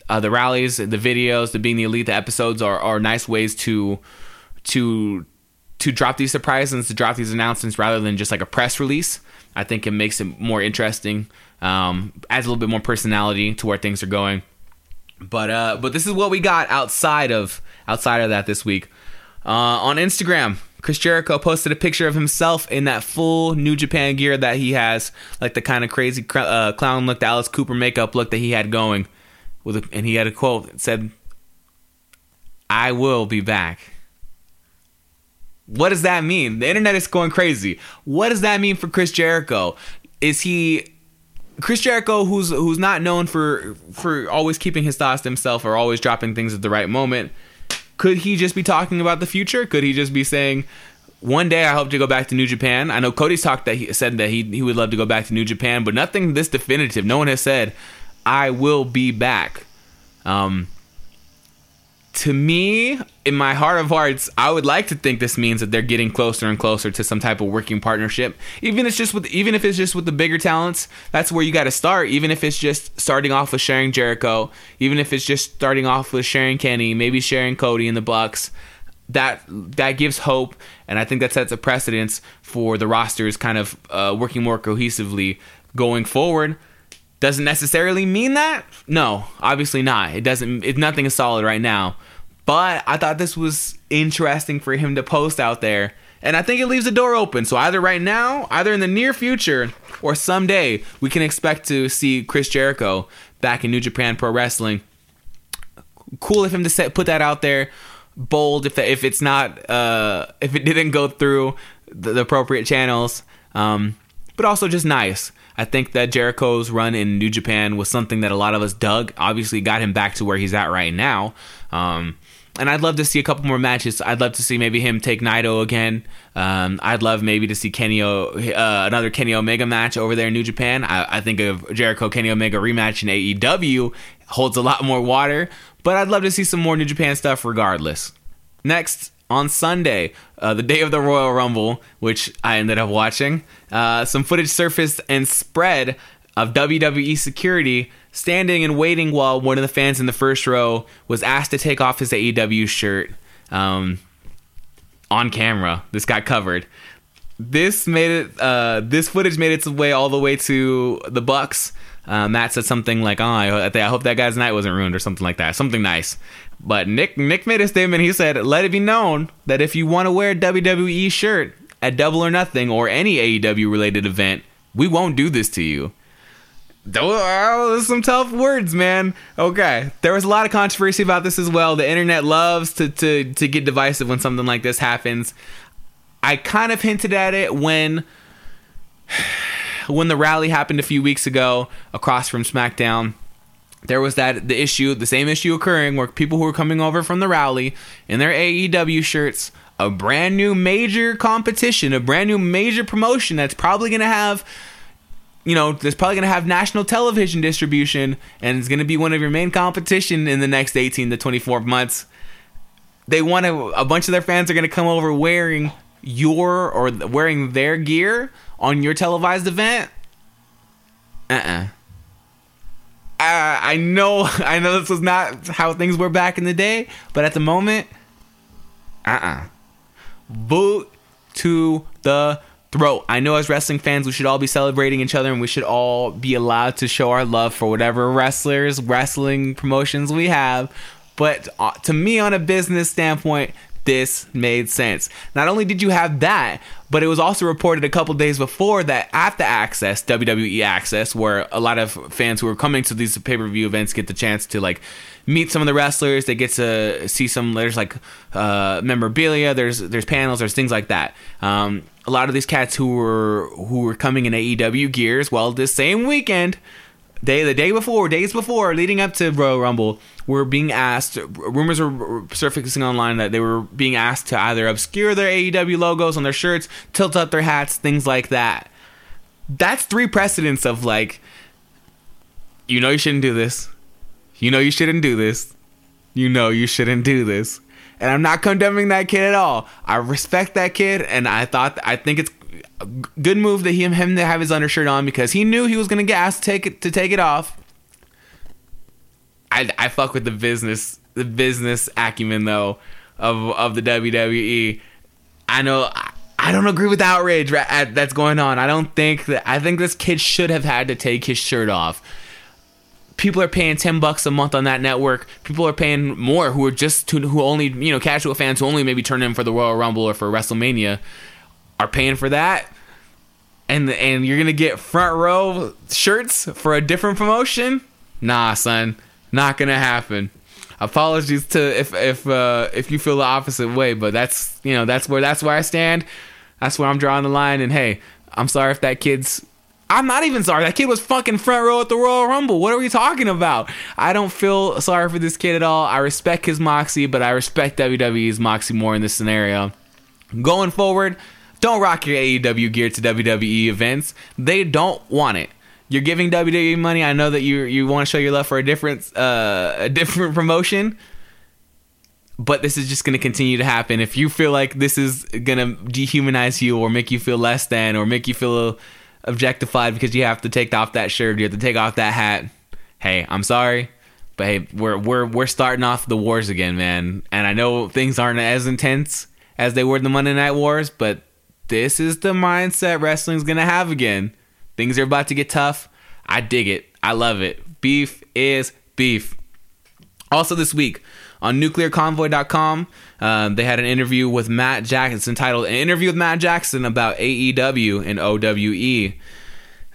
uh, the rallies, the videos, the being the elite, the episodes are are nice ways to to to drop these surprises, to drop these announcements rather than just like a press release. I think it makes it more interesting, um, adds a little bit more personality to where things are going. But uh, but this is what we got outside of outside of that this week. Uh, on Instagram, Chris Jericho posted a picture of himself in that full New Japan gear that he has, like the kind of crazy uh, clown look, the Alice Cooper makeup look that he had going. With a, and he had a quote that said, "I will be back." What does that mean? The internet is going crazy. What does that mean for Chris Jericho? Is he Chris Jericho, who's who's not known for for always keeping his thoughts to himself or always dropping things at the right moment? Could he just be talking about the future? Could he just be saying, "One day I hope to go back to New Japan"? I know Cody's talked that he said that he he would love to go back to New Japan, but nothing this definitive. No one has said, "I will be back." Um, to me, in my heart of hearts, I would like to think this means that they're getting closer and closer to some type of working partnership. Even if it's just with even if it's just with the bigger talents, that's where you got to start. Even if it's just starting off with sharing Jericho, even if it's just starting off with sharing Kenny, maybe sharing Cody in the Bucks, that that gives hope, and I think that sets a precedence for the rosters kind of uh, working more cohesively going forward. Doesn't necessarily mean that. No, obviously not. It doesn't. It, nothing is solid right now. But I thought this was interesting for him to post out there. And I think it leaves the door open. So either right now, either in the near future, or someday, we can expect to see Chris Jericho back in New Japan Pro Wrestling. Cool of him to set, put that out there. Bold if if it's not uh, if it didn't go through the, the appropriate channels. Um, but also just nice. I think that Jericho's run in New Japan was something that a lot of us dug. Obviously, got him back to where he's at right now. Um, and I'd love to see a couple more matches. I'd love to see maybe him take Naito again. Um, I'd love maybe to see Kenny o, uh, another Kenny Omega match over there in New Japan. I, I think of Jericho Kenny Omega rematch in AEW holds a lot more water, but I'd love to see some more New Japan stuff regardless. Next on Sunday, uh, the day of the Royal Rumble, which I ended up watching, uh, some footage surfaced and spread of WWE security standing and waiting while one of the fans in the first row was asked to take off his AEW shirt um, on camera. This got covered. This made it. Uh, this footage made its way all the way to the Bucks. Uh, Matt said something like, "Oh, I, hope that guy's night wasn't ruined," or something like that. Something nice. But Nick Nick made a statement. He said, "Let it be known that if you want to wear a WWE shirt at Double or Nothing or any AEW related event, we won't do this to you." Those are some tough words, man. Okay, there was a lot of controversy about this as well. The internet loves to to to get divisive when something like this happens. I kind of hinted at it when when the rally happened a few weeks ago across from SmackDown. There was that the issue, the same issue occurring where people who were coming over from the rally in their AEW shirts, a brand new major competition, a brand new major promotion that's probably going to have you know, there's probably going to have national television distribution and it's going to be one of your main competition in the next 18 to 24 months. They want to, a bunch of their fans are going to come over wearing your or wearing their gear on your televised event, uh-uh. Uh, I know, (laughs) I know this was not how things were back in the day, but at the moment, uh-uh. Boot to the throat. I know as wrestling fans, we should all be celebrating each other and we should all be allowed to show our love for whatever wrestlers, wrestling promotions we have. But uh, to me, on a business standpoint, this made sense. Not only did you have that, but it was also reported a couple days before that at the Access, WWE Access, where a lot of fans who are coming to these pay per view events get the chance to like meet some of the wrestlers. They get to see some. There's like uh, memorabilia. There's there's panels. There's things like that. Um, a lot of these cats who were who were coming in AEW gears. Well, this same weekend, day the day before, days before, leading up to Royal Rumble, were being asked. Rumors were surfacing online that they were being asked to either obscure their AEW logos on their shirts, tilt up their hats, things like that. That's three precedents of like, you know, you shouldn't do this. You know, you shouldn't do this. You know, you shouldn't do this. And I'm not condemning that kid at all. I respect that kid, and I thought I think it's good move that him him to have his undershirt on because he knew he was gonna get asked to take it to take it off. I I fuck with the business the business acumen though of of the WWE. I know I, don't agree with the outrage that's going on. I don't think that I think this kid should have had to take his shirt off people are paying 10 bucks a month on that network people are paying more who are just who only you know casual fans who only maybe turn in for the royal rumble or for wrestlemania are paying for that and and you're gonna get front row shirts for a different promotion nah son not gonna happen apologies to if if uh if you feel the opposite way but that's you know that's where that's where i stand that's where i'm drawing the line and hey i'm sorry if that kid's I'm not even sorry. That kid was fucking front row at the Royal Rumble. What are we talking about? I don't feel sorry for this kid at all. I respect his moxie, but I respect WWE's moxie more in this scenario. Going forward, don't rock your AEW gear to WWE events. They don't want it. You're giving WWE money. I know that you you want to show your love for a different uh, a different (laughs) promotion, but this is just going to continue to happen. If you feel like this is going to dehumanize you or make you feel less than or make you feel objectified because you have to take off that shirt, you have to take off that hat. Hey, I'm sorry, but hey, we're we're we're starting off the wars again, man. And I know things aren't as intense as they were in the Monday Night Wars, but this is the mindset wrestling's gonna have again. Things are about to get tough. I dig it. I love it. Beef is beef. Also, this week on nuclearconvoy.com, um, they had an interview with Matt Jackson. It's entitled An Interview with Matt Jackson about AEW and OWE.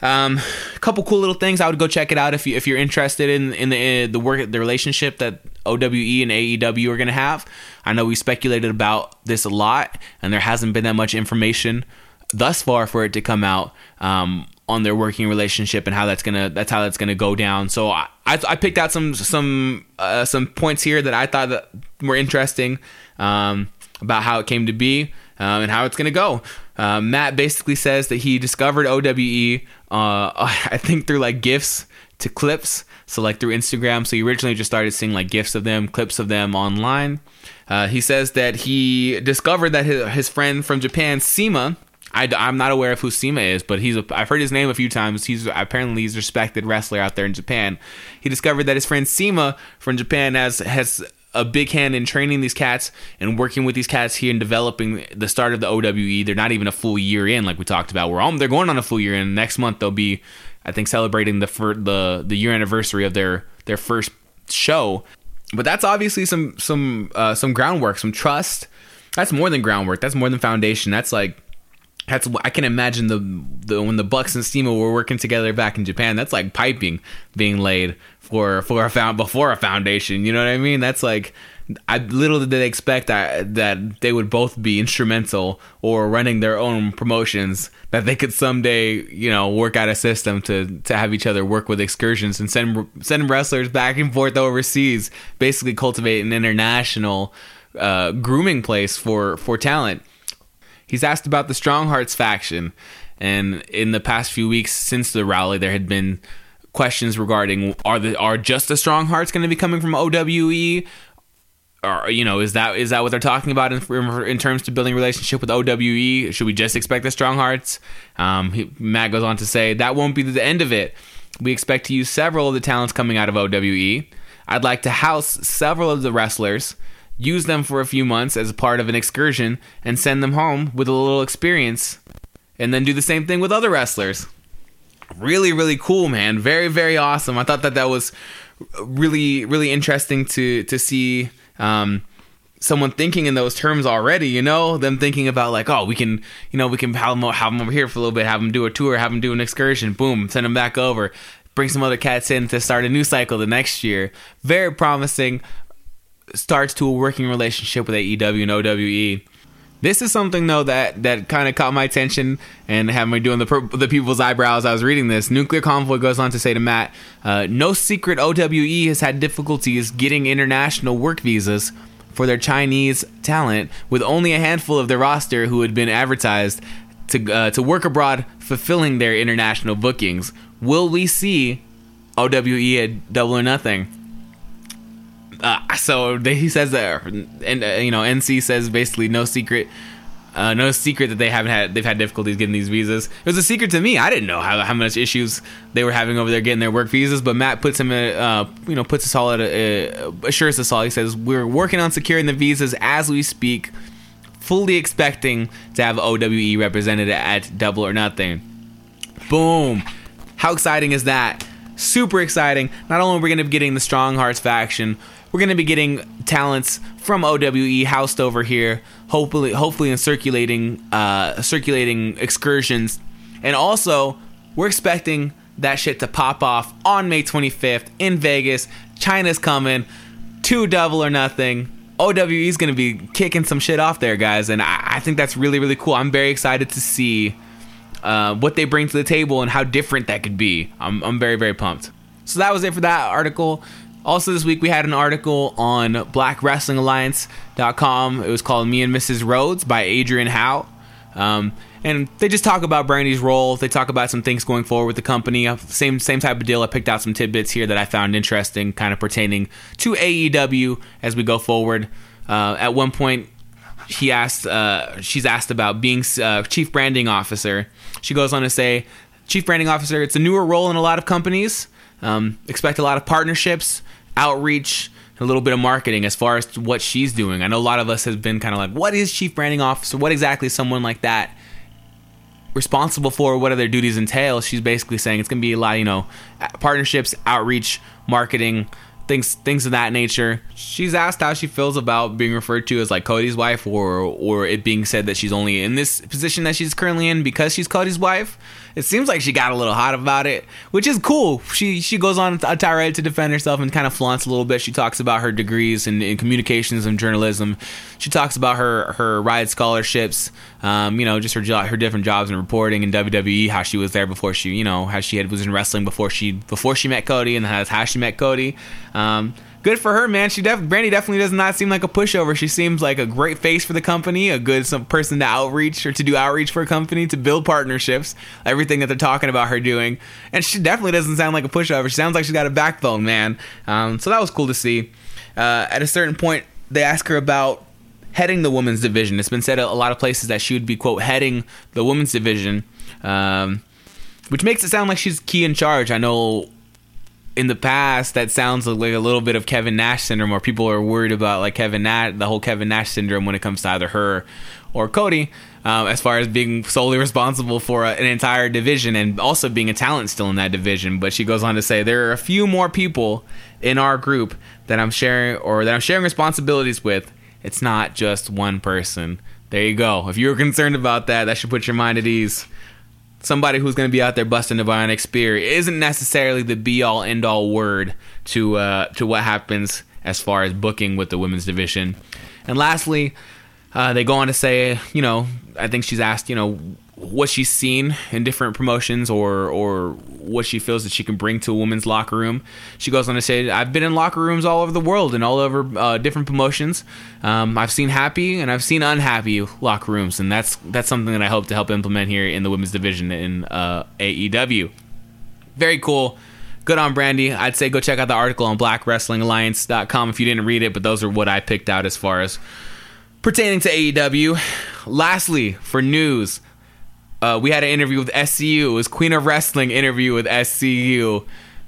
Um, a couple cool little things. I would go check it out if you if you're interested in in the in the work the relationship that OWE and AEW are going to have. I know we speculated about this a lot, and there hasn't been that much information thus far for it to come out. Um, on their working relationship and how that's gonna that's how that's gonna go down. So I I, picked out some some uh, some points here that I thought that were interesting um, about how it came to be um, and how it's gonna go. Uh, Matt basically says that he discovered OWE uh, (laughs) I think through like gifts to clips. So like through Instagram. So he originally just started seeing like gifs of them, clips of them online. Uh, he says that he discovered that his, his friend from Japan, CIMA, I, am not aware of who CIMA is, but he's a, I've heard his name a few times. He's apparently he's a respected wrestler out there in Japan. He discovered that his friend CIMA from Japan has has a big hand in training these cats and working with these cats here and developing the start of the OWE. They're not even a full year in, like we talked about. We're they're going on a full year in. Next month they'll be, I think, celebrating the fir- the the year anniversary of their their first show. But that's obviously some some uh, some groundwork, some trust. That's more than groundwork. That's more than foundation. That's like that's I can imagine the, the when the Bucks and CIMA were working together back in Japan. That's like piping being laid for for a found before a foundation. You know what I mean? That's like I little did they expect that that they would both be instrumental or running their own promotions. That they could someday you know work out a system to to have each other work with excursions and send send wrestlers back and forth overseas. Basically, cultivate an international uh, grooming place for for talent He's asked about the Strong Hearts faction, and in the past few weeks since the rally, there had been questions regarding are the are just the Strong Hearts going to be coming from OWE? or you know, is that is that what they're talking about in, in terms to building relationship with OWE? Should we just expect the strong hearts? Um, he, Matt goes on to say that won't be the end of it. We expect to use several of the talents coming out of OWE. I'd like to house several of the wrestlers, use them for a few months as part of an excursion, and send them home with a little experience, and then do the same thing with other wrestlers. Really, really cool, man. Very, very awesome. I thought that that was really, really interesting to to see. Um, someone thinking in those terms already, you know, them thinking about like, oh, we can, you know, we can have them, have them over here for a little bit, have them do a tour, have them do an excursion, boom, send them back over, bring some other cats in to start a new cycle the next year. Very promising starts to a working relationship with AEW and OWE. This is something though that that kind of caught my attention and had me doing the the people's eyebrows. I was reading this. Nuclear Convoy goes on to say to Matt, uh, "No secret, OWE has had difficulties getting international work visas for their Chinese talent, with only a handful of their roster who had been advertised to uh, to work abroad, fulfilling their international bookings. Will we see OWE at Double or Nothing?" Uh, so he says that, and uh, you know, NC says basically no secret, uh, no secret that they haven't had they've had difficulties getting these visas. It was a secret to me. I didn't know how, how much issues they were having over there getting their work visas. But Matt puts him, in, uh, you know, puts us all at a, uh, assures us all. He says we're working on securing the visas as we speak, fully expecting to have OWE represented at Double or Nothing. Boom! How exciting is that? Super exciting. Not only are we going to be getting the Strong Hearts faction, we're going to be getting talents from OWE housed over here, hopefully, hopefully in circulating, uh, circulating excursions, and also we're expecting that shit to pop off on May 25th in Vegas. China's coming, two double or nothing. OWE is going to be kicking some shit off there, guys, and I, I, think that's really, really cool. I'm very excited to see uh, what they bring to the table and how different that could be. I'm, I'm very, very pumped. So that was it for that article. Also, this week we had an article on BlackWrestlingAlliance.com. It was called "Me and Mrs. Rhodes" by Adrian Howe, um, and they just talk about Brandi's role. They talk about some things going forward with the company. Uh, same same type of deal. I picked out some tidbits here that I found interesting, kind of pertaining to AEW as we go forward. Uh, at one point, he asked, uh, she's asked about being uh, chief branding officer. She goes on to say, "Chief branding officer. It's a newer role in a lot of companies." Um, expect a lot of partnerships, outreach, a little bit of marketing as far as what she's doing. I know a lot of us have been kind of like, what is chief branding officer? What exactly is someone like that responsible for? What are their duties entail? She's basically saying it's going to be a lot, you know, partnerships, outreach, marketing, things things of that nature. She's asked how she feels about being referred to as like Cody's wife, or or it being said that she's only in this position that she's currently in because she's Cody's wife. It seems like she got a little hot about it, which is cool. She she goes on a tirade to defend herself and kind of flaunts a little bit. She talks about her degrees in, in communications and journalism. She talks about her her ride scholarships. Um, you know, just her jo- her different jobs in reporting in WWE. How she was there before she, you know, how she had was in wrestling before she before she met Cody, and how, how she met Cody. Um, good for her, man. She def- Brandi definitely does not seem like a pushover. She seems like a great face for the company, a good some person to outreach or to do outreach for a company to build partnerships. Everything that they're talking about her doing, and she definitely doesn't sound like a pushover. She sounds like she's got a backbone, man. Um, so that was cool to see. Uh, at a certain point, they ask her about heading the women's division. It's been said a, a lot of places that she would be quote heading the women's division. Um, which makes it sound like she's key in charge. I know in the past that sounds like a little bit of Kevin Nash syndrome, where people are worried about like Kevin Nash, the whole Kevin Nash syndrome when it comes to either her or Cody, um, as far as being solely responsible for a, an entire division and also being a talent still in that division. But she goes on to say there are a few more people in our group that I'm sharing or that I'm sharing responsibilities with. It's not just one person. There you go. If you're concerned about that, that should put your mind at ease somebody who's going to be out there busting the bionic spear isn't necessarily the be all end all word to uh, to what happens as far as booking with the women's division. And lastly, uh, they go on to say, you know, I think she's asked, you know, what she's seen in different promotions or or what she feels that she can bring to a women's locker room. She goes on to say, "I've been in locker rooms all over the world and all over uh, different promotions. Um, I've seen happy and I've seen unhappy locker rooms, and that's that's something that I hope to help implement here in the women's division in uh, AEW. Very cool." good on Brandi. I'd say go check out the article on blackwrestlingalliance.com if you didn't read it, but those are what I picked out as far as pertaining to AEW. Lastly, for news, uh, we had an interview with SCU. It was Queen of Wrestling interview with SCU.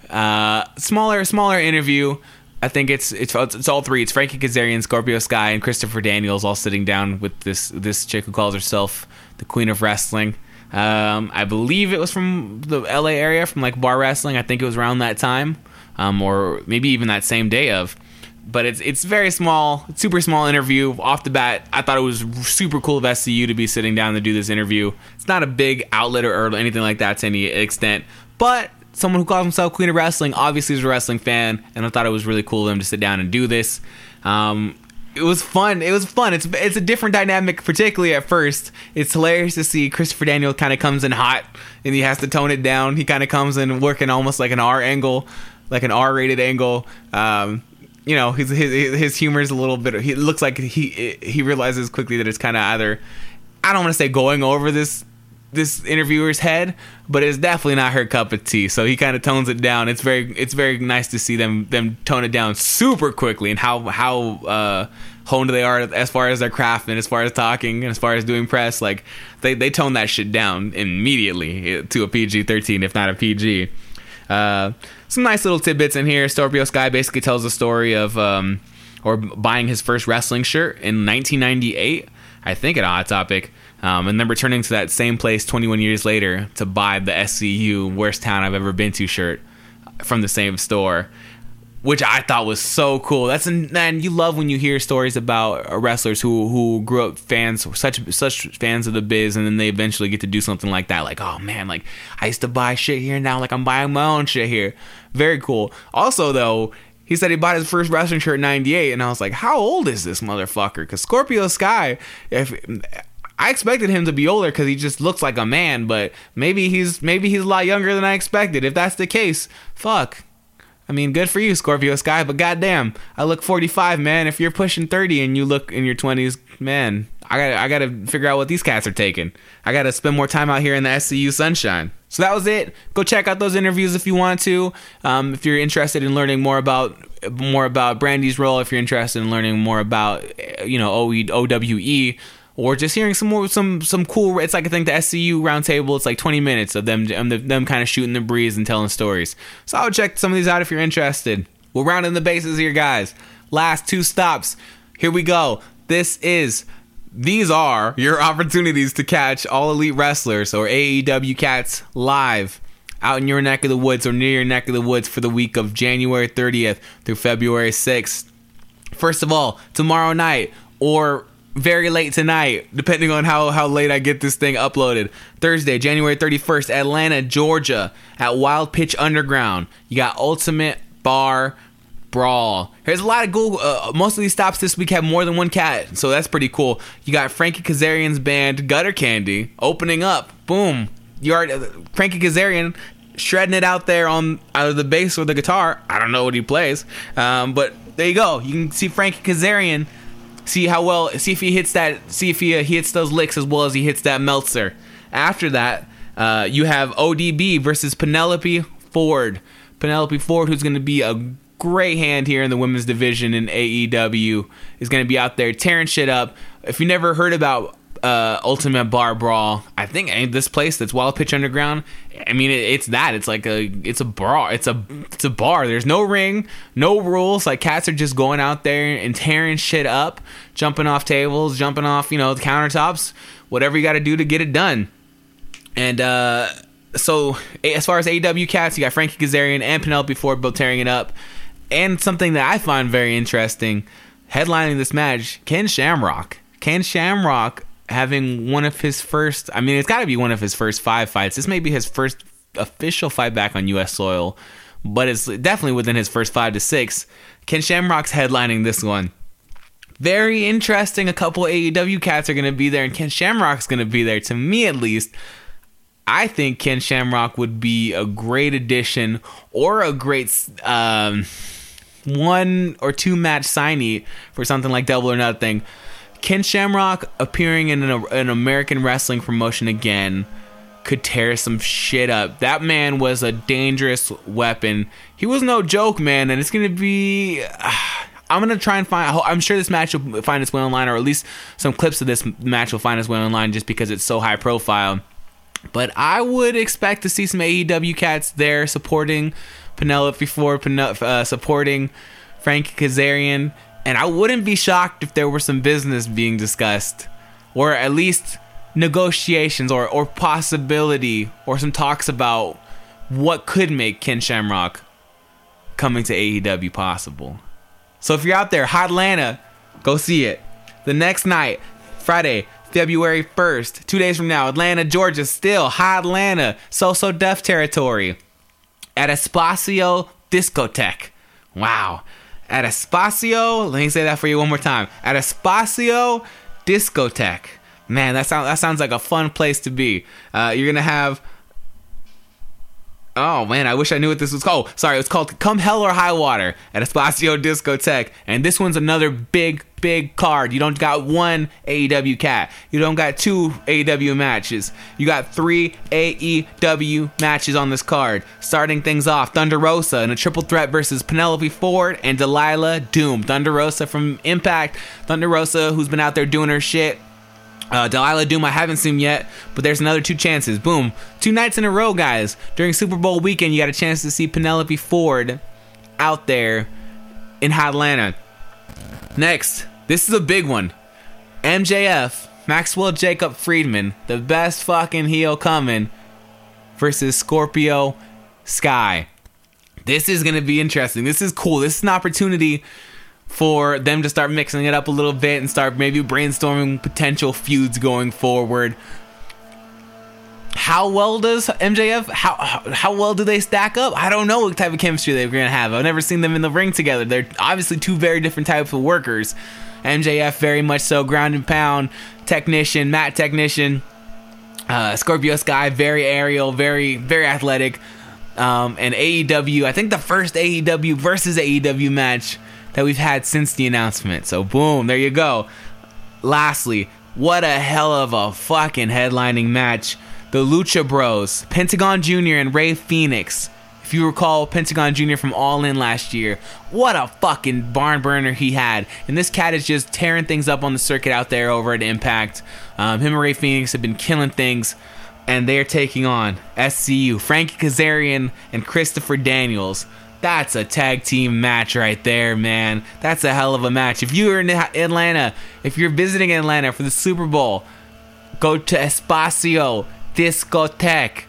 Uh, smaller, smaller interview. I think it's it's it's all three. It's Frankie Kazarian, Scorpio Sky, and Christopher Daniels all sitting down with this this chick who calls herself the Queen of Wrestling. Um, I believe it was from the LA area, from like bar wrestling. I think it was around that time, um, or maybe even that same day of. But it's it's very small, super small interview off the bat. I thought it was super cool of SCU to be sitting down to do this interview. It's not a big outlet or, anything like that to any extent, but someone who calls himself Queen of Wrestling obviously is a wrestling fan, and I thought it was really cool of them to sit down and do this. Um, it was fun. It was fun. It's it's a different dynamic, particularly at first. It's hilarious to see Christopher Daniel kind of comes in hot, and he has to tone it down. He kind of comes in working almost like an R angle, like an R rated angle. Um, you know, his his his humor is a little bit. He looks like he he realizes quickly that it's kind of either. I don't want to say going over this this interviewer's head, but it's definitely not her cup of tea. So he kind of tones it down. It's very it's very nice to see them them tone it down super quickly and how how uh, honed they are as far as their craft and as far as talking and as far as doing press. Like they they tone that shit down immediately to a PG thirteen, if not a PG. Uh, some nice little tidbits in here. Scorpio Sky basically tells the story of um, or buying his first wrestling shirt in 1998. I think at Hot Topic um, and then returning to that same place 21 years later to buy the SCU worst town I've ever been to shirt from the same store, which I thought was so cool. That's man, you love when you hear stories about uh, wrestlers who who grew up fans, such such fans of the biz, and then they eventually get to do something like that. Like, oh man, like I used to buy shit here, now like I'm buying my own shit here. Very cool. Also, though, he said he bought his first wrestling shirt in 98 and i was like how old is this motherfucker because scorpio sky if I expected him to be older because he just looks like a man, but maybe he's maybe he's a lot younger than I expected. If that's the case, fuck. I mean, good for you, Scorpio Sky, but goddamn, I look 45, man. If you're pushing 30 and you look in your 20s, man, I got I got to figure out what these cats are taking. I got to spend more time out here in the SCU sunshine. So that was it. Go check out those interviews if you want to. Um, if you're interested in learning more about more about Brandi's role, if you're interested in learning more about you know OWE or just hearing some more some some cool it's like i think the scu roundtable it's like 20 minutes of them um, them, them kind of shooting the breeze and telling stories. So i would check some of these out if you're interested. We're rounding the bases here guys. Last two stops. Here we go. This is these are your (laughs) opportunities to catch all elite wrestlers or aew cats live out in your neck of the woods or near your neck of the woods for the week of january 30th through february 6th first of all tomorrow night or very late tonight, depending on how, how late I get this thing uploaded. Thursday, January 31st, Atlanta, Georgia, at Wild Pitch Underground. You got Ultimate Bar Brawl. There's a lot of cool. Uh, most of these stops this week have more than one cat, so that's pretty cool. You got Frankie Kazarian's band Gutter Candy opening up. Boom. You are uh, Frankie Kazarian shredding it out there on either the bass or the guitar. I don't know what he plays, um, but there you go. You can see Frankie Kazarian see how well, see if he hits that, see if he, uh, hits those licks as well as he hits that Meltzer. After that, uh, you have ODB versus Penelope Ford. Penelope Ford, who's going to be a great hand here in the women's division in AEW, is going to be out there tearing shit up. If you never heard about uh, Ultimate Bar Brawl. I think this place that's Wild Pitch Underground. I mean, it, it's that. It's like a it's a bar. It's a it's a bar. There's no ring, no rules. Like cats are just going out there and tearing shit up, jumping off tables, jumping off you know the countertops, whatever you got to do to get it done. And uh, so as far as AEW cats, you got Frankie Kazarian and Penelope Ford both tearing it up. And something that I find very interesting, headlining this match, Ken Shamrock. Ken Shamrock having one of his first. I mean, it's got to be one of his first five fights. This may be his first official fight back on U.S. soil, but it's definitely within his first five to six. Ken Shamrock's headlining this one. Very interesting. A couple AEW cats are going to be there, and Ken Shamrock's going to be there. To me, at least, I think Ken Shamrock would be a great addition or a great um, one or two match signee for something like Double or Nothing. Ken Shamrock appearing in an, an American wrestling promotion again could tear some shit up. That man was a dangerous weapon. He was no joke, man, and it's gonna be. Uh, (sighs) I'm gonna try and find. I'm sure this match will find its way online, or at least some clips of this match will find its way online, just because it's so high profile. But I would expect to see some AEW cats there supporting Penelope Ford, uh, supporting Frank Kazarian, and I wouldn't be shocked if there were some business being discussed, or at least negotiations, or or possibility, or some talks about what could make Ken Shamrock coming to AEW possible. So if you're out there, Hot Atlanta, go see it. The next night, Friday, February 1st, two days from now, Atlanta, Georgia, still Hot Atlanta, So So Def territory at Espacio Discotheque. Wow. At Espacio, let me say that for you one more time. At Espacio Discotheque. Man, that sounds that sounds like a fun place to be. Uh, you're gonna have Oh man, I wish I knew what this was called. Oh, sorry, it's called Come Hell or High Water at Espacio Discotheque. And this one's another big, big card. You don't got one AEW cat. You don't got two AEW matches. You got three AEW matches on this card. Starting things off, Thunder Rosa in a triple threat versus Penelope Ford and Delilah Doom. Thunder Rosa from Impact. Thunder Rosa, who's been out there doing her shit uh, Delilah Doom, I haven't seen yet, but there's another two chances. Boom. Two nights in a row, guys. During Super Bowl weekend, you got a chance to see Penelope Ford out there in Atlanta. Next, this is a big one. MJF, Maxwell Jacob Friedman, the best fucking heel coming, versus Scorpio Sky. This is going to be interesting. This is cool. This is an opportunity for them to start mixing it up a little bit and start maybe brainstorming potential feuds going forward. How well does MJF? How how well do they stack up? I don't know what type of chemistry they're gonna have. I've never seen them in the ring together. They're obviously two very different types of workers. MJF very much so ground and pound technician, mat technician. Uh, Scorpio Sky very aerial, very very athletic. Um, and AEW, I think the first AEW versus AEW match that we've had since the announcement. So, boom, there you go. Lastly, what a hell of a fucking headlining match. The Lucha Bros, Pentagon Jr. and Rey Fenix. If you recall Pentagon Jr. from All In last year, what a fucking barn burner he had. And this cat is just tearing things up on the circuit out there over at Impact. Um, him and Rey Fenix have been killing things. And they're taking on SCU, Frankie Kazarian, and Christopher Daniels. That's a tag team match right there, man. That's a hell of a match. If you're in Atlanta, if you're visiting Atlanta for the Super Bowl, go to Espacio Discotheque.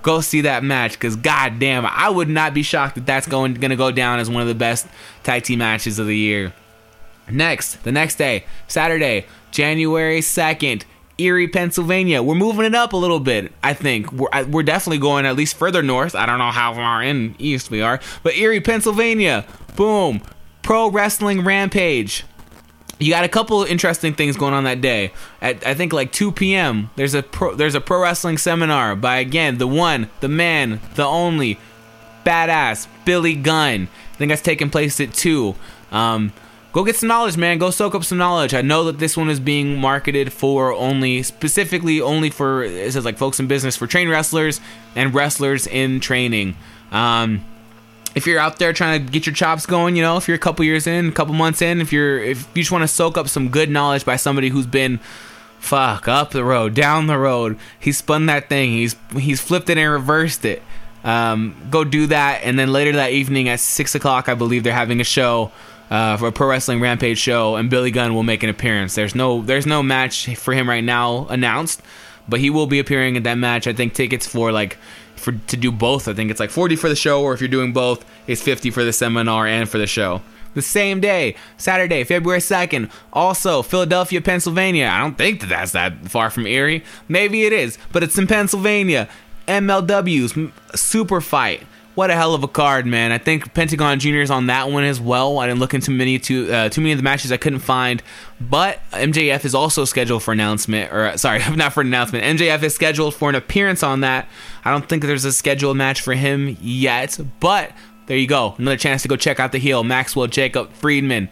Go see that match because goddamn, I would not be shocked that that's going gonna go down as one of the best tag team matches of the year. Next, the next day, Saturday, January 2nd, Erie, Pennsylvania. We're moving it up a little bit, I think. We're, we're definitely going at least further north. I don't know how far in east we are, but Erie, Pennsylvania. Boom. Pro Wrestling Rampage. You got a couple interesting things going on that day. At I think like 2 p.m. There's a pro, there's a pro wrestling seminar by again the one, the man, the only, badass Billy Gunn. I think that's taking place at two. Um, go get some knowledge, man. Go soak up some knowledge. I know that this one is being marketed for only, specifically only for, it says like folks in business for trained wrestlers and wrestlers in training. Um, if you're out there trying to get your chops going, you know, if you're a couple years in, a couple months in, if you're, if you just want to soak up some good knowledge by somebody who's been, fuck, up the road, down the road, he's spun that thing, he's, he's flipped it and reversed it. Um, go do that, and then later that evening at six o'clock, I believe they're having a show uh, for a pro wrestling rampage show, and Billy Gunn will make an appearance. There's no there's no match for him right now announced, but he will be appearing in that match. I think tickets for like for to do both. I think it's like 40 for the show, or if you're doing both, it's 50 for the seminar and for the show. The same day, Saturday, February 2nd, also Philadelphia, Pennsylvania. I don't think that that's that far from Erie. Maybe it is, but it's in Pennsylvania. MLW's Super Fight what a hell of a card, man. I think Pentagon Jr. is on that one as well. I didn't look into many too uh, too many of the matches I couldn't find, but MJF is also scheduled for announcement, or uh, sorry, (laughs) not for announcement. MJF is scheduled for an appearance on that. I don't think there's a scheduled match for him yet, but there you go, another chance to go check out the heel Maxwell Jacob Friedman.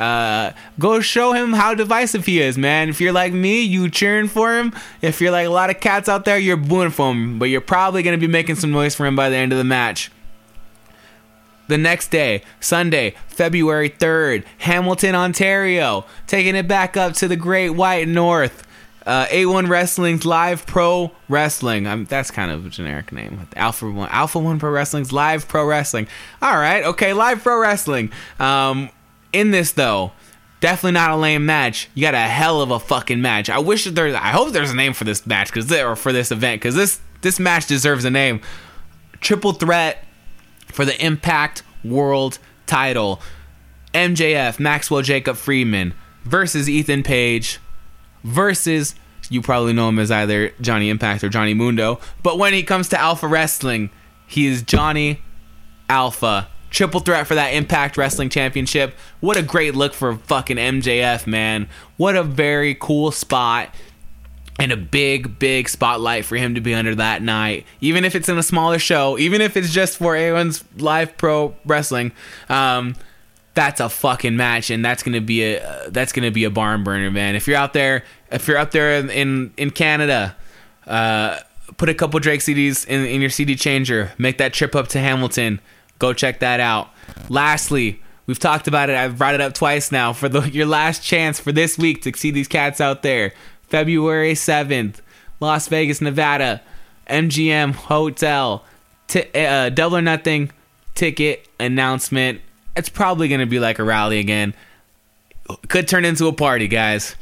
Uh, go show him how divisive he is, man. If you're like me, you cheering for him. If you're like a lot of cats out there, you're booing for him. But you're probably gonna be making some noise for him by the end of the match. The next day, Sunday, February 3rd, Hamilton, Ontario, taking it back up to the Great White North. Uh, A1 Wrestling's Live Pro Wrestling. Um, that's kind of a generic name. Alpha One, Alpha One Pro Wrestling's Live Pro Wrestling. All right, okay, Live Pro Wrestling. Um, in this though, definitely not a lame match. You got a hell of a fucking match. I wish that there's. I hope there's a name for this match because or for this event because this this match deserves a name. Triple threat for the Impact World Title. MJF Maxwell Jacob Friedman versus Ethan Page versus you probably know him as either Johnny Impact or Johnny Mundo. But when he comes to Alpha Wrestling, he is Johnny Alpha. Triple threat for that Impact Wrestling Championship. What a great look for fucking MJF, man. What a very cool spot. And a big, big spotlight for him to be under that night. Even if it's in a smaller show, even if it's just for A1's live pro wrestling. Um, that's a fucking match, and that's gonna be a uh, that's gonna be a barn burner, man. If you're out there, if you're out there in in Canada, uh, put a couple Drake CDs in, in your CD changer. Make that trip up to Hamilton. Go check that out. Lastly, we've talked about it. I've brought it up twice now. For the your last chance for this week to see these cats out there, February seventh, Las Vegas, Nevada, MGM Hotel. T- uh, double or nothing ticket announcement it's probably going to be like a rally again. Could turn into a party, guys.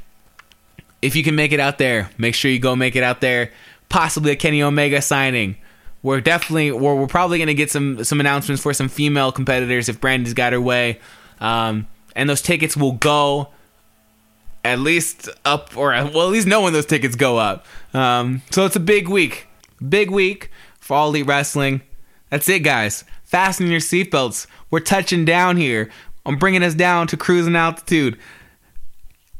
If you can make it out there, make sure you go make it out there. Possibly a Kenny Omega signing. We're definitely, we're, we're probably going to get some some announcements for some female competitors if Brandi's got her way. Um, and those tickets will go at least up, or well, at least know when those tickets go up. Um, so it's a big week, big week for all elite wrestling. That's it, guys. Fasten your seatbelts. We're touching down here. I'm bringing us down to cruising altitude.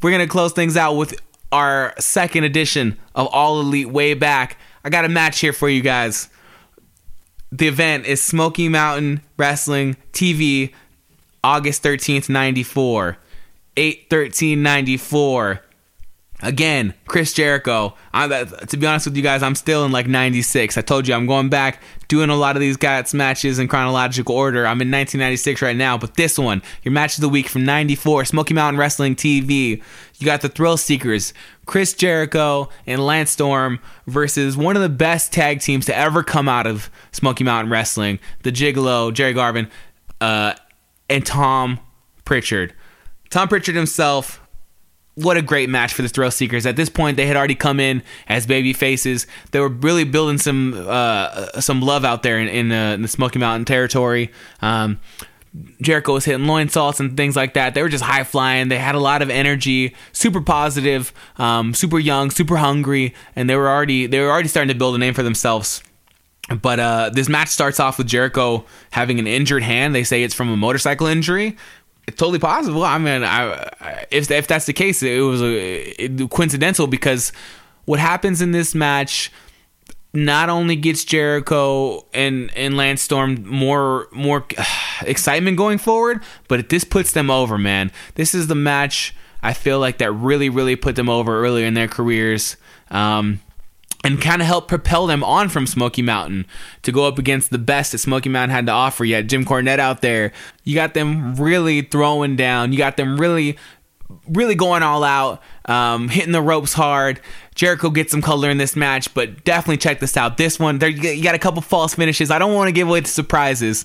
We're going to close things out with our second edition of All Elite way back. I got a match here for you guys. The event is Smoky Mountain Wrestling TV, August 13th, 94. 8 13 94. Again, Chris Jericho. I, to be honest with you guys, I'm still in like 96. I told you I'm going back, doing a lot of these guys' matches in chronological order. I'm in 1996 right now, but this one, your match of the week from 94, Smoky Mountain Wrestling TV. You got the Thrill Seekers, Chris Jericho and Lance Storm versus one of the best tag teams to ever come out of Smoky Mountain Wrestling, the Gigolo, Jerry Garvin, uh, and Tom Prichard. Tom Prichard himself what a great match for the Thrill Seekers. At this point, they had already come in as baby faces. They were really building some uh, some love out there in, in, uh, in the Smoky Mountain territory. Um, Jericho was hitting Lionsaults and things like that. They were just high flying. They had a lot of energy, super positive, um, super young, super hungry, and they were already they were already starting to build a name for themselves. But uh, this match starts off with Jericho having an injured hand. They say it's from a motorcycle injury, It's totally possible. I mean, I, if if that's the case, it was a, it, coincidental because what happens in this match not only gets Jericho and and Lance Storm more more (sighs) excitement going forward, but this puts them over, man. This is the match I feel like that really really put them over earlier in their careers. Um, and kind of help propel them on from Smoky Mountain to go up against the best that Smoky Mountain had to offer. You had Jim Cornette out there. You got them really throwing down. You got them really, really going all out, um, hitting the ropes hard. Jericho gets some color in this match, but definitely check this out. This one, there you got a couple false finishes. I don't want to give away the surprises.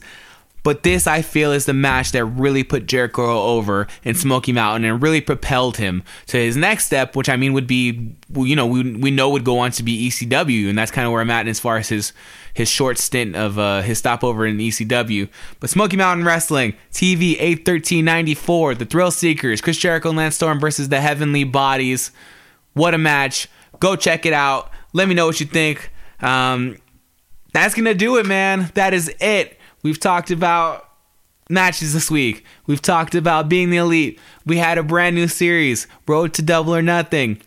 But this, I feel, is the match that really put Jericho over in Smoky Mountain and really propelled him to his next step, which I mean would be, you know, we, we know would go on to be ECW, and that's kind of where I'm at as far as his his short stint of uh, his stopover in ECW. But Smoky Mountain Wrestling, TV 81394, The Thrill Seekers, Chris Jericho and Lance Storm versus the Heavenly Bodies. What a match. Go check it out. Let me know what you think. Um, that's going to do it, man. That is it. We've talked about matches this week. We've talked about being the elite. We had a brand new series, Road to Double or Nothing.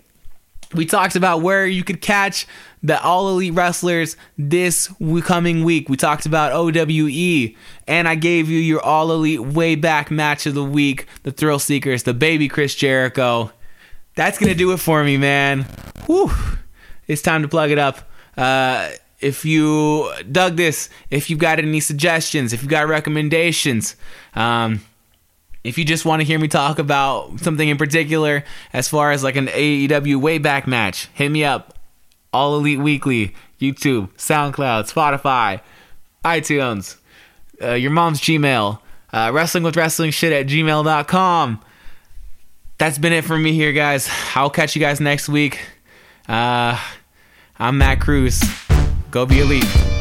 We talked about where you could catch the All Elite wrestlers this coming week. We talked about OWE, and I gave you your All Elite way back match of the week the Thrill Seekers, the baby Chris Jericho. That's to do it for me, man. Whew. It's time to plug it up. Uh, if you dug this, if you've got any suggestions, if you've got recommendations, um, if you just want to hear me talk about something in particular, as far as like an AEW way back match, hit me up. All Elite Weekly, YouTube, SoundCloud, Spotify, iTunes, uh, your mom's Gmail, uh, wrestling with wrestling shit at gmail.com. That's been it for me here, guys. I'll catch you guys next week. Uh, I'm Matt Cruz. Go be elite.